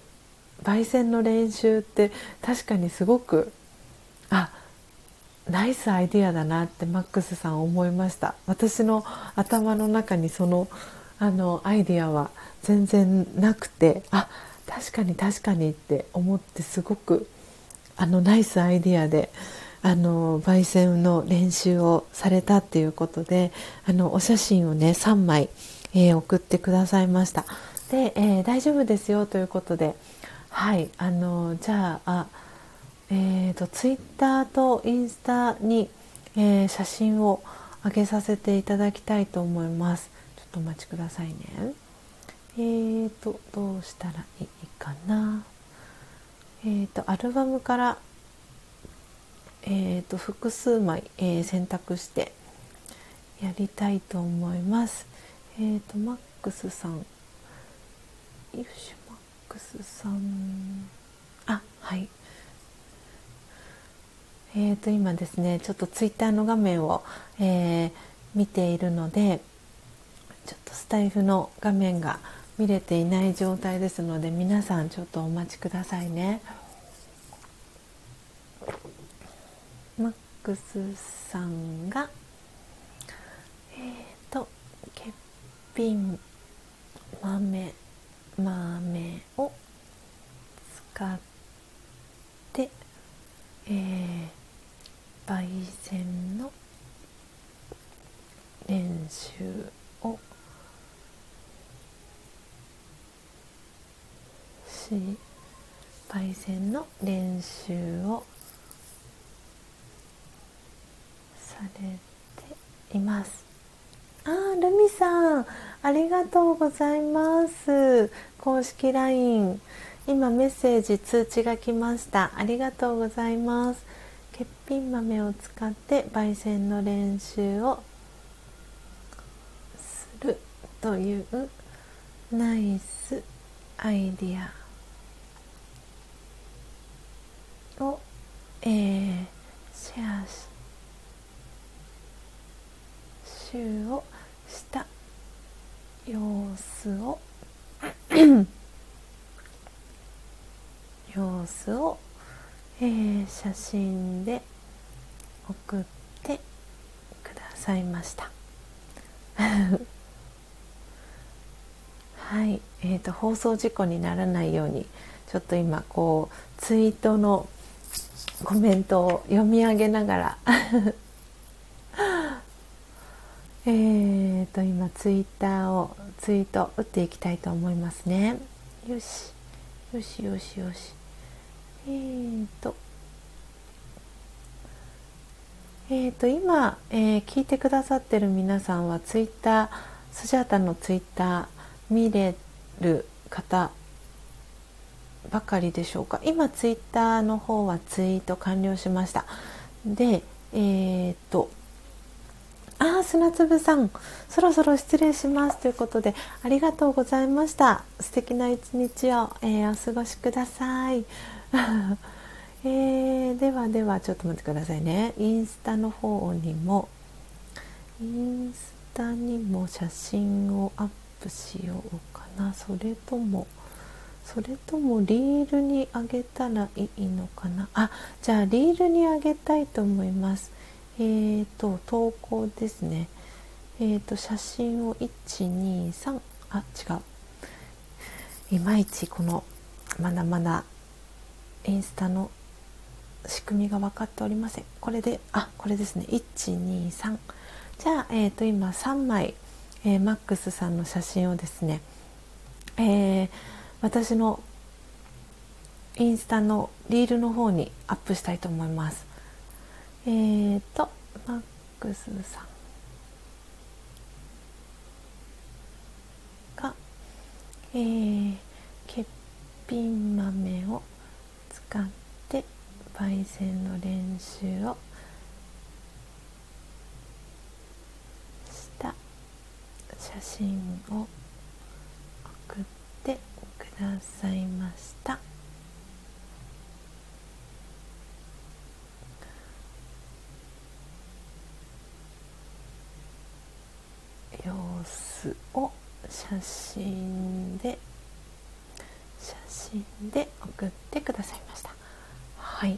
焙煎の練習って確かにすごくあナイスアイディアだなってマックスさん思いました。私の頭の中にそのあのアイディアは全然なくてあ確かに確かにって思ってすごくあのナイスアイディアであの焙煎の練習をされたっていうことであのお写真をね3枚、えー、送ってくださいました。で、えー、大丈夫ですよということではいあのじゃあえーと、ツイッターとインスタに、えー、写真を上げさせていただきたいと思います。ちょっとお待ちくださいね。えーとどうしたらいいかな。えーとアルバムからえーと、複数枚、えー、選択してやりたいと思います。えーと、マックスさんよしマックスさんあはいえーと今ですねちょっとツイッターの画面を、えー、見ているのでちょっとスタイフの画面が見れていない状態ですので皆さんちょっとお待ちくださいね。クスさんがえっ、ー、と欠品豆豆を使って、えー、焙煎の練習をし焙煎の練習をされています。あルミさんありがとうございます。公式 LINE 今メッセージ通知が来ました。ありがとうございます。欠品豆を使って焙煎の練習をするというナイスアイディア。を、えー、シェアして集をした様子を 様子を、えー、写真で送ってくださいました。はい、えーと、放送事故にならないようにちょっと今こうツイートのコメントを読み上げながら えっと今ツイッターをツイート打っていきたいと思いますね。よし。よしよしよし。えーと。えーと今、えー、聞いてくださってる皆さんはツイッタースジャータのツイッター見れる方ばかりでしょうか？今ツイッターの方はツイート完了しました。でえー、とああ砂粒さんそろそろ失礼しますということでありがとうございました。素敵な一日を、えー、お過ごしください。えー、ではではちょっと待ってくださいね。インスタの方にもインスタにも写真をアップしようかな。それともそれともリールにあげたらいいのかな。あじゃあリールにあげたいと思います。えーと投稿ですね。えーと写真を123あ違う。いまいちこのまだまだインスタの仕組みが分かっておりません。これであこれですね。123じゃあ、えーと、今3枚、えー、マックスさんの写真をですね、えー私のインスタのリールの方にアップしたいと思います。えーとマックスさん。が、えー、欠品豆を使って焙煎の練習をした写真を送ってくださいました。様子を写真で写真で送ってくださいました。はい。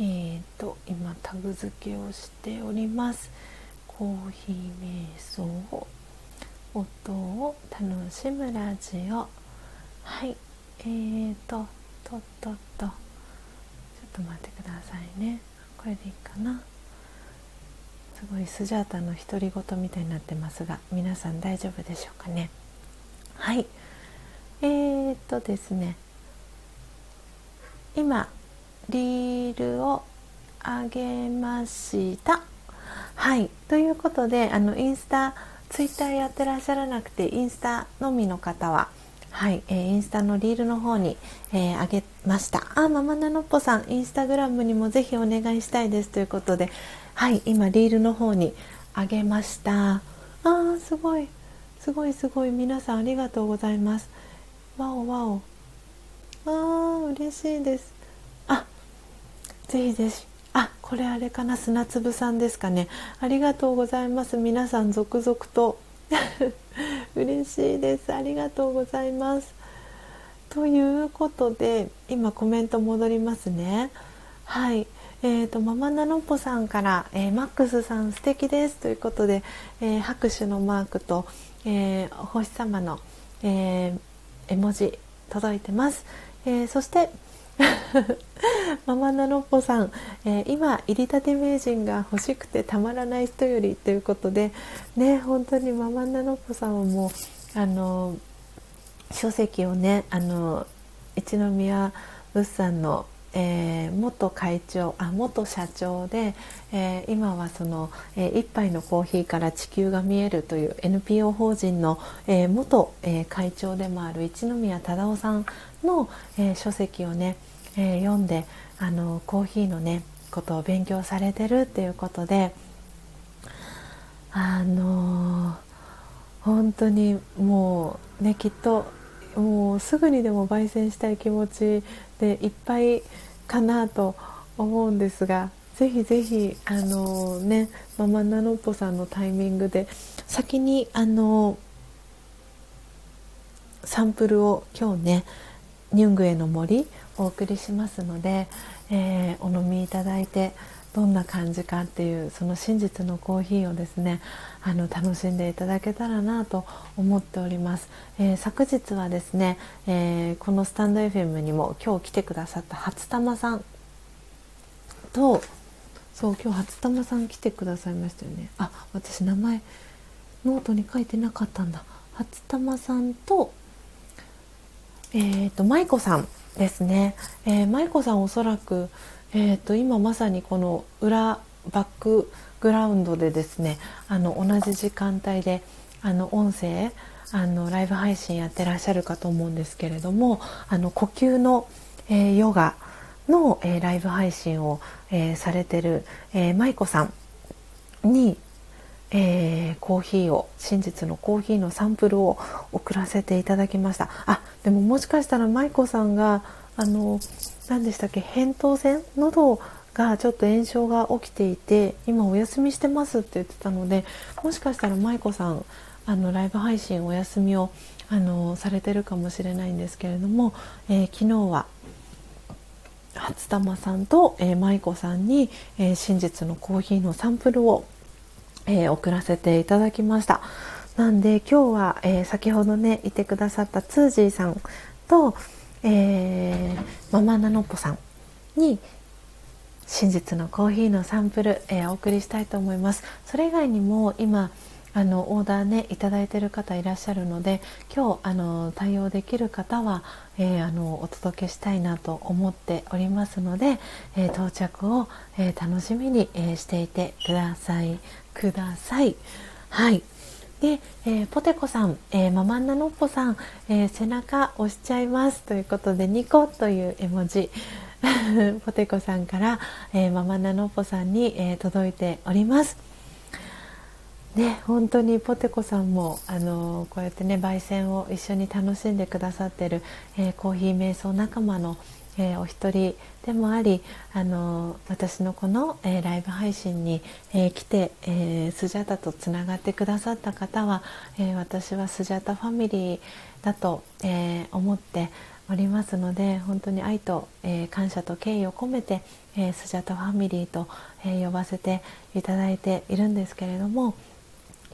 えーと今タグ付けをしております。コーヒー瞑想音を楽しむラジオ。はい。えーととっとっと。ちょっと待ってくださいね。これでいいかな。すごいスジャータの独り言みたいになってますが皆さん大丈夫でしょうかね？はい。えーとですね。今リールを上げました。はい。ということであのインスタツイッターやってらっしゃらなくてインスタのみの方ははい、えー、インスタのリールの方に、えー、あげました。あママナノッポさんインスタグラムにもぜひお願いしたいですということで。はい今リールの方にあげました。あーすごい。すごいすごい。皆さんありがとうございます。わおわお。あー嬉しいです。あぜひぜひ。あこれあれかな砂粒さんですかね。ありがとうございます。皆さん続々と。嬉しいです。ありがとうございます。ということで今コメント戻りますね。はい。えーと、ママナノッポさんから、えー、マックスさん素敵ですということで、えー、拍手のマークと、えー、お星様の、え絵文字届いてます、えそして ママナノッポさん、え今入りたて名人が欲しくてたまらない人よりということでね本当にママナノッポさんはもうあの書籍をねあの一宮物産のえー、元会長あ元社長で、えー、今はその、えー、一杯のコーヒーから地球が見えるという NPO 法人の、えー、元、えー、会長でもある一宮忠夫さんの、えー、書籍をね、えー、読んであのコーヒーのねことを勉強されてるっていうことであの本当にもうねきっともうすぐにでも焙煎したい気持ちでいっぱいかなと思うんですがぜひぜひあのねママナノッポさんのタイミングで先にあのサンプルを今日ねニュングエの森お送りしますので、えー、お飲みいただいてどんな感じかっていうその真実のコーヒーをですねあの楽しんでいただけたらなと思っております、えー、昨日はですね、えー、このスタンド FM にも今日来てくださった初玉さん。とそう今日初玉さん来てくださいましたよね。あ私名前ノートに書いてなかったんだ。初玉さんとえっ、ー、と舞子さんですね、えー、舞子さんおそらく、えーと、今まさにこの裏バックグラウンドでですねあの同じ時間帯であの音声あのライブ配信やってらっしゃるかと思うんですけれどもあの呼吸の、えー、ヨガの、えー、ライブ配信を、えー、されてる、えー、舞子さんに、えー、コーヒーを真実のコーヒーのサンプルを送らせていただきました。あでももしかしたら舞子さんがあの何でしたっけ？扁桃腺？喉がちょっと炎症が起きていて今お休みしてますって言ってたのでもしかしたら舞子さんあのライブ配信お休みをあのされてるかもしれないんですけれども、えー、昨日は初玉さんと、えー、舞子さんに、えー、真実のコーヒーのサンプルを、えー、送らせていただきました。なんで今日は、えー、先ほどねいてくださったツージーさんと、えー、ママナノッポさんに真実のコーヒーのサンプル、えー、お送りしたいと思います。それ以外にも今あのオーダーねいただいてる方いらっしゃるので今日あの対応できる方は、えー、あのお届けしたいなと思っておりますので、えー、到着を、えー、楽しみに、えしていてください。ください。はい。で、えポテコさん、えママンナノッポさん、え背中押しちゃいます。ということでニコという絵文字。ポテコさんから、えママンナノッポさんに、え届いております。ね、本当にポテコさんもあのこうやってね焙煎を一緒に楽しんでくださってる、えー、コーヒー瞑想仲間の、えー、お一人でもありあの私のこの、えー、ライブ配信に、え来て、えスジャタとつながってくださった方は、え私はスジャタファミリーだと、え思っておりますので本当に愛と、え感謝と敬意を込めて、えスジャタファミリーと、え呼ばせていただいているんですけれども。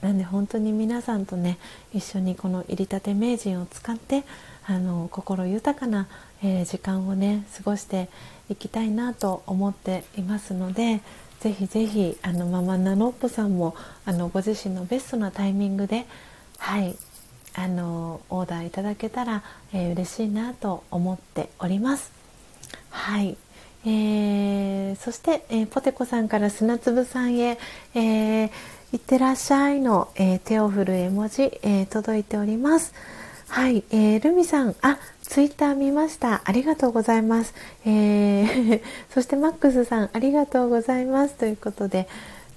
なんで本当に皆さんとね一緒にこの入りたて名人を使ってあの心豊かな、えー、時間をね過ごしていきたいなと思っていますのでぜひぜひあのママナノッポさんもあのご自身のベストなタイミングではいあのオーダーいただけたら、えー、嬉しいなと思っております。はい、えー、そして、えー、ポテコさんから砂粒さんへ、えーいってらっしゃいの、えー、手を振る絵文字、えー、届いております。はい、えー、ルミさん、あ、ツイッター見ました。ありがとうございます。えー、そしてマックスさん、ありがとうございます。ということで、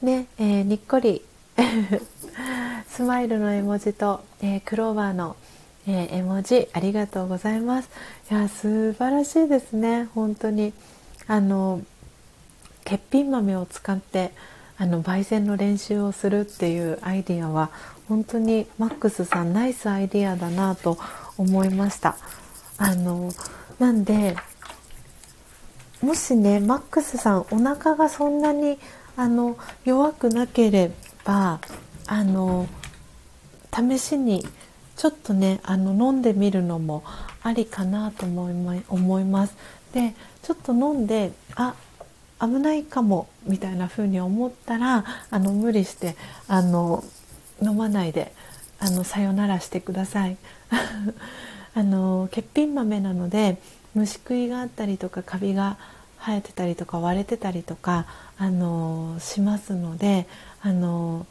ね、えー、にっこり スマイルの絵文字と、えー、クローバーの、えー、絵文字、ありがとうございます。いや、素晴らしいですね。本当に。あの、欠品豆を使って、あの焙煎の練習をするっていうアイディアは本当にマックスさんナイスアイディアだなと思いましたあのなんでもしねマックスさんお腹がそんなにあの弱くなければあの試しにちょっとねあの飲んでみるのもありかなと思い思います。でちょっと飲んであ危ないかもみたいな風に思ったらあの無理してあの飲まないであのさよならしてくださいあの欠品豆なので虫食いがあったりとかカビが生えてたりとか割れてたりとかあのしますのであの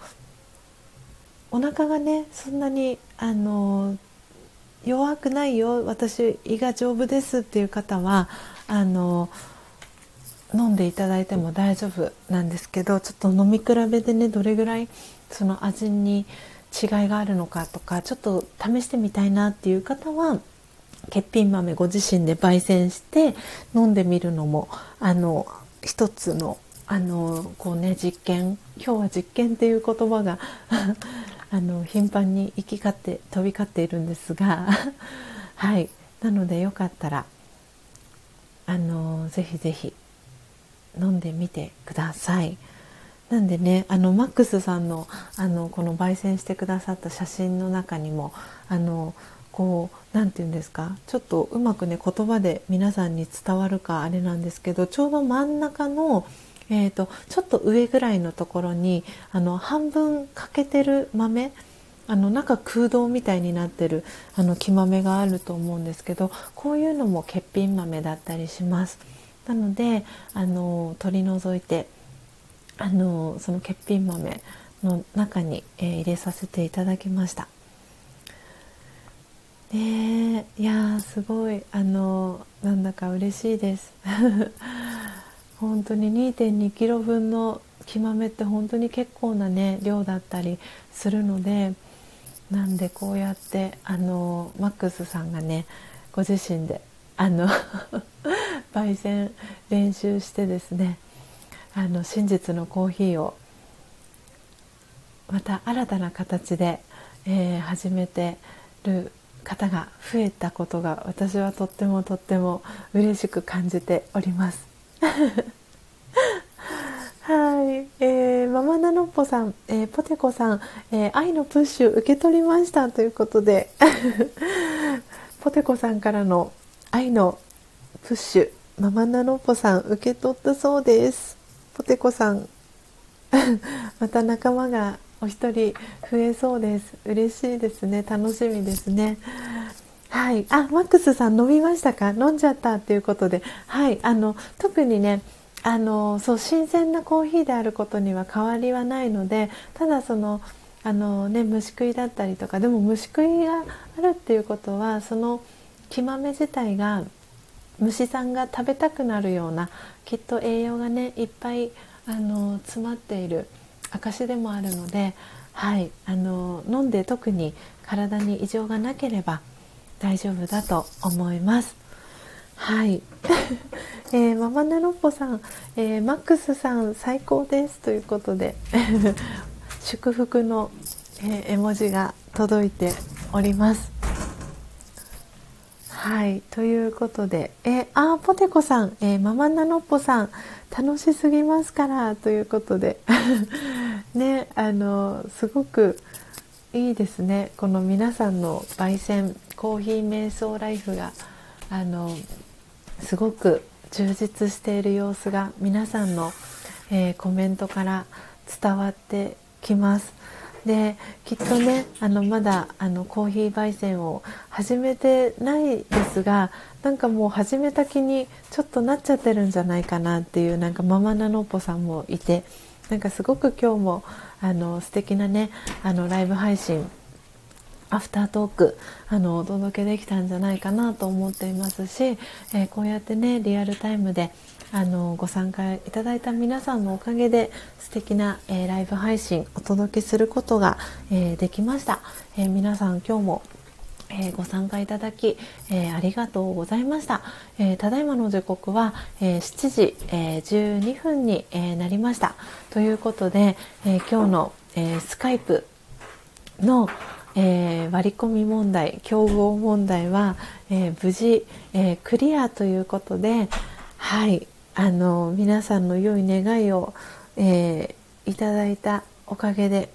お腹がねそんなにあの弱くないよ私胃が丈夫ですっていう方はあの飲んでいただいても大丈夫なんですけどちょっと飲み比べでねどれぐらいその味に違いがあるのかとかちょっと試してみたいなっていう方は欠品豆ご自身で焙煎して飲んでみるのもあの一つのあのこうね実験今日は実験っていう言葉が あの頻繁に行き交って飛び交っているんですが はいなのでよかったらあのぜひぜひ飲んでみてください。なんでねあのマックスさんのあのこの焙煎してくださった写真の中にもあのこう何て言うんですかちょっとうまくね言葉で皆さんに伝わるかあれなんですけどちょうど真ん中の、えーと、ちょっと上ぐらいのところにあの半分欠けてる豆あの中空洞みたいになってるあの木豆があると思うんですけどこういうのも欠品豆だったりします。なのであの取り除いてあのその欠品豆の中に、えー、入れさせていただきました。ねえいやすごいあのなんだか嬉しいです 本当に2 2キロ分の木豆って本当に結構なね量だったりするのでなんでこうやってあのマックスさんがねご自身であの 焙煎練習してですねあの真実のコーヒーをまた新たな形で、えー、始めてる方が増えたことが私はとってもとっても嬉しく感じております。はい、えー、ママナノッポさん、えー、ポテコさん、えー、愛のプッシュ受け取りましたということで。ポテコさんからの愛のプッシュ。ママナノッポさん受け取ったそうです。ポテコさん。また仲間がお一人増えそうです。嬉しいですね。楽しみですね。はい。あマックスさん飲みましたか？飲んじゃったっていうことで。はい。あの特にねあのそう新鮮なコーヒーであることには変わりはないのでただそのあの、ね、虫食いだったりとかでも虫食いがあるっていうことはその木豆自体が虫さんが食べたくなるようなきっと栄養がねいっぱいあの詰まっている証でもあるので、はい、あの飲んで特に体に異常がなければ大丈夫だと思います。はい、えー、ママネロッポさん、えー、マックスさん最高ですということで 祝福の、えー、絵文字が届いております。はい。ということで、え、あポテコさん、えー、ママナノッポさん。楽しすぎますから。ということで。ねあのすごくいいですね。この皆さんの焙煎コーヒー瞑想ライフがあのすごく充実している様子が皆さんの、えー、コメントから伝わってきます。できっとねあのまだあのコーヒー焙煎を始めてないですがなんかもう始めた気にちょっとなっちゃってるんじゃないかなっていうなんかママナノッポさんもいてなんかすごく今日もあの素敵なねあのライブ配信アフタートークあのお届けできたんじゃないかなと思っていますし、えー、こうやってねリアルタイムであのご参加いただいた皆さんのおかげで素敵な、えー、ライブ配信お届けすることが、えー、できました、え皆さん今日もえー、ご参加いただき、えー、ありがとうございました、えー、ただいまの時刻は、え7時、え12分に、えなりました。ということで、え今日の、えスカイプの、え割り込み問題競合問題は、え無事、えクリアということではい。あの皆さんの良い願いを、えいただいたおかげで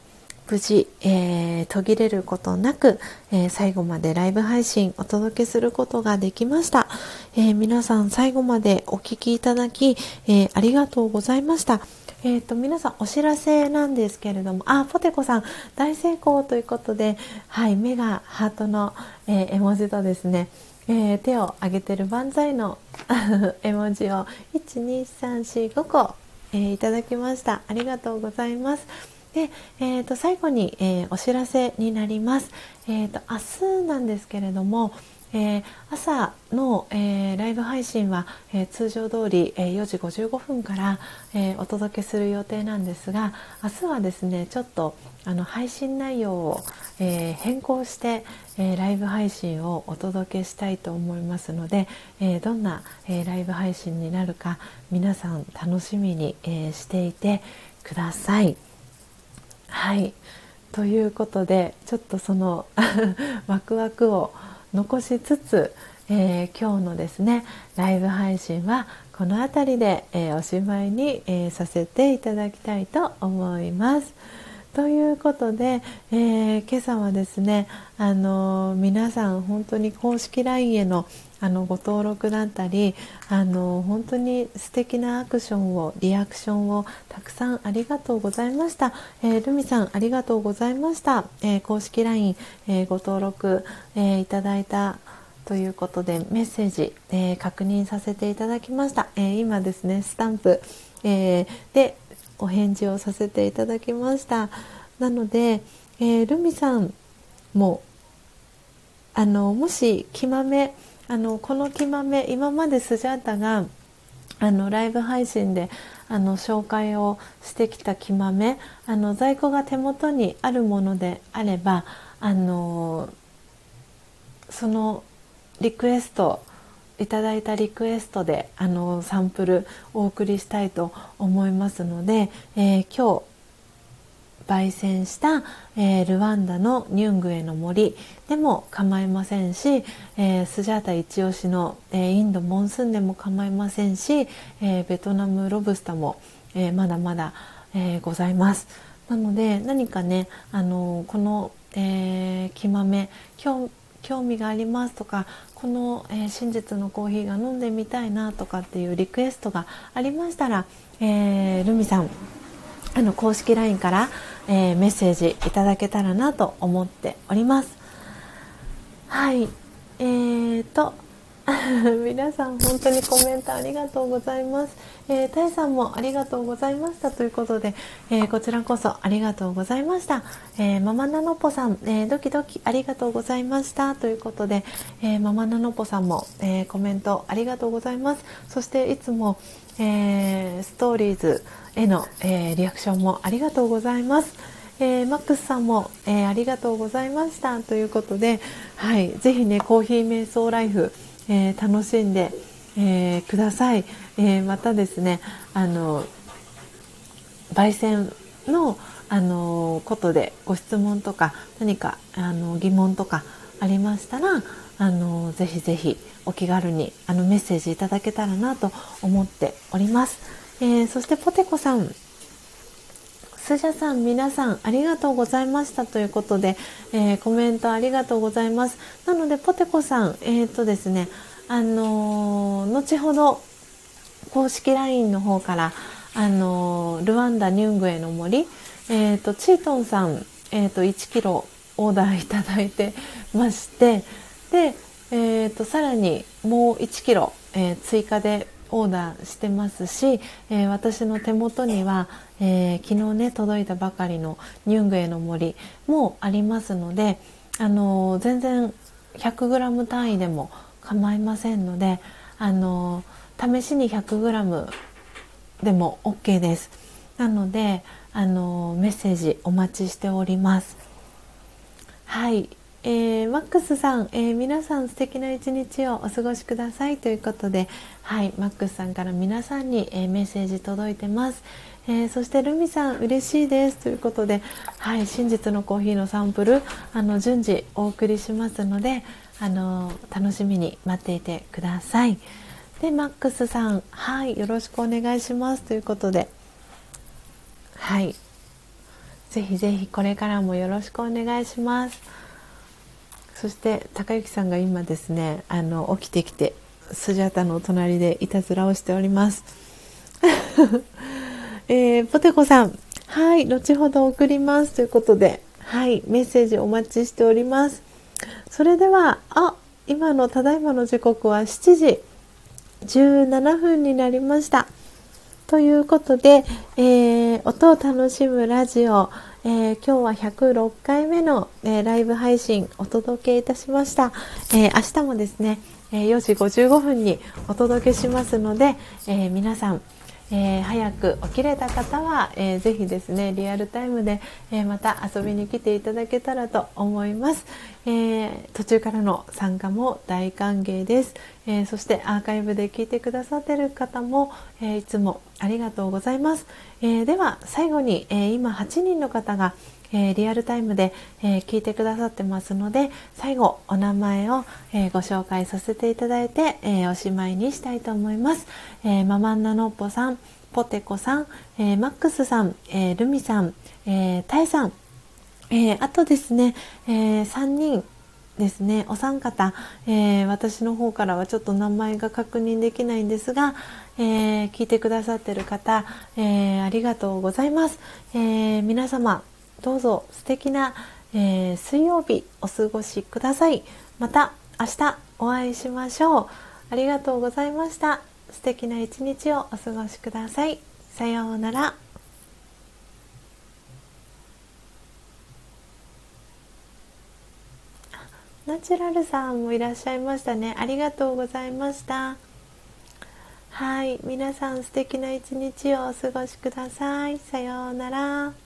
無事、えー、途切れることなく、えー、最後までライブ配信お届けすることができました、えー、皆さん最後までお聴きいただき、えありがとうございました。えーと、皆さんお知らせなんですけれどもあポテコさん大成功ということで、はい、目がハートの、え絵文字とですねえー、手を挙げてる万歳の 絵文字を12345個、えー、いただきましたありがとうございますで、えー、と最後に、えー、お知らせになります。えーと、明日なんですけれども、えー、朝の、えー、ライブ配信は、えー、通常通り、え4時55分から、えお届けする予定なんですが明日はですねちょっとあの配信内容を、え変更して、えライブ配信をお届けしたいと思いますので、えどんな、えライブ配信になるか皆さん楽しみに、えしていてください。はいということでちょっとその ワクワクを残しつつ、え、今日のですねライブ配信はこの辺りで、え、おしまいに、え、させていただきたいと思います。ということで、えー、今朝はですね、あの皆さん本当に公式 LINE へのあのご登録だったりあの本当に素敵なアクションをリアクションをたくさんありがとうございました、えー、ルミさんありがとうございました、えー、公式 LINE、えー、ご登録、えいただいたということでメッセージ、え確認させていただきました、え今ですねスタンプ、えでお返事をさせていただきました。なので、えー、ルミさんもあのもしきまめあのこのきまめ今までスジャータがあのライブ配信であの紹介をしてきたきまめあの在庫が手元にあるものであればあのそのリクエストいただいたリクエストであのサンプルお送りしたいと思いますので、えー、今日焙煎した、えー、ルワンダのニュングエの森でも構いませんし、えー、スジャータ一押しの、えー、インドモンスンでも構いませんし、えベトナムロブスタも、えまだまだ、えございます。なので何かね、あのこの、えー、木豆興興味がありますとかこの、えー、真実のコーヒーが飲んでみたいなとかっていうリクエストがありましたら、えー、ルミさんあの公式 LINE から、えー、メッセージいただけたらなと思っております。はいえーと 皆さん本当にコメントありがとうございます。えー、タイさんもありがとうございましたということで、えー、こちらこそありがとうございました。えー、ママナノポさん、えドキドキありがとうございましたということで、えママナノポさんも、えコメントありがとうございます。そしていつも、えストーリーズへの、えリアクションもありがとうございます。えー、マックスさんも、えー、ありがとうございましたということで、はい、ぜひねコーヒー瞑想ライフ、えー、楽しんで、えください、えまたですねあの焙煎のあのことでご質問とか何かあの疑問とかありましたらあのぜひぜひお気軽にあのメッセージいただけたらなと思っております、えー、そしてポテコさん。スジャさん皆さんありがとうございましたということで、えー、コメントありがとうございます。なのでポテコさんえっ、とですねあのー、後ほど公式 LINE の方からあのルワンダニュングへの森えーと、チートンさん、えーと、1キロオーダーいただいてましてで、えーと、さらにもう1キロ、えー、追加でオーダーしてますし、えー、私の手元には、えー、昨日ね届いたばかりのニュングへの森もありますので、あのー、全然 100g 単位でも構いませんので、あの試しに 100g でも OK です。なのであのメッセージお待ちしております。はい、えー、マックスさん、えー、皆さん素敵な一日をお過ごしくださいということで、はい、マックスさんから皆さんに、えー、メッセージ届いてます。えー、そしてルミさん嬉しいですということで、はい、真実のコーヒーのサンプルあの順次お送りしますので、あの楽しみに待っていてください。でマックスさん、はい、よろしくお願いしますということで、はい、ぜひぜひこれからもよろしくお願いします。そして高之さんが今ですねあの起きてきてスジャタの隣でいたずらをしております、えー、ポテコさん。はい後ほど送ります。ということではいメッセージお待ちしております。それではあ今のただいまの時刻は7時17分になりました。ということで、えー、音を楽しむラジオえー、今日は106回目の、えー、ライブ配信お届けいたしました、えー、明日もですね、え4時55分にお届けしますので、え皆さんえー、早く起きれた方は、えー、ぜひですねリアルタイムで、えー、また遊びに来ていただけたらと思います、えー、途中からの参加も大歓迎です、えそしてアーカイブで聞いてくださってる方も、えいつもありがとうございます、えでは最後に、え今8人の方がえー、リアルタイムで、えー、聞いてくださってますので最後お名前を、えー、ご紹介させていただいて、えおしまいにしたいと思います、えママンナノッポさんポテコさん、えマックスさん、えルミさん、えー、タイさん、え、あとですね、え、3人ですねお三方、えー、私の方からはちょっと名前が確認できないんですが、えー、聞いてくださってる方、えー、ありがとうございます、え皆様どうぞ素敵な、え水曜日お過ごしください。また明日お会いしましょう。ありがとうございました。素敵な一日をお過ごしください。さようなら。ナチュラルさんもいらっしゃいましたね。ありがとうございました。はい。皆さん素敵な一日をお過ごしください。さようなら。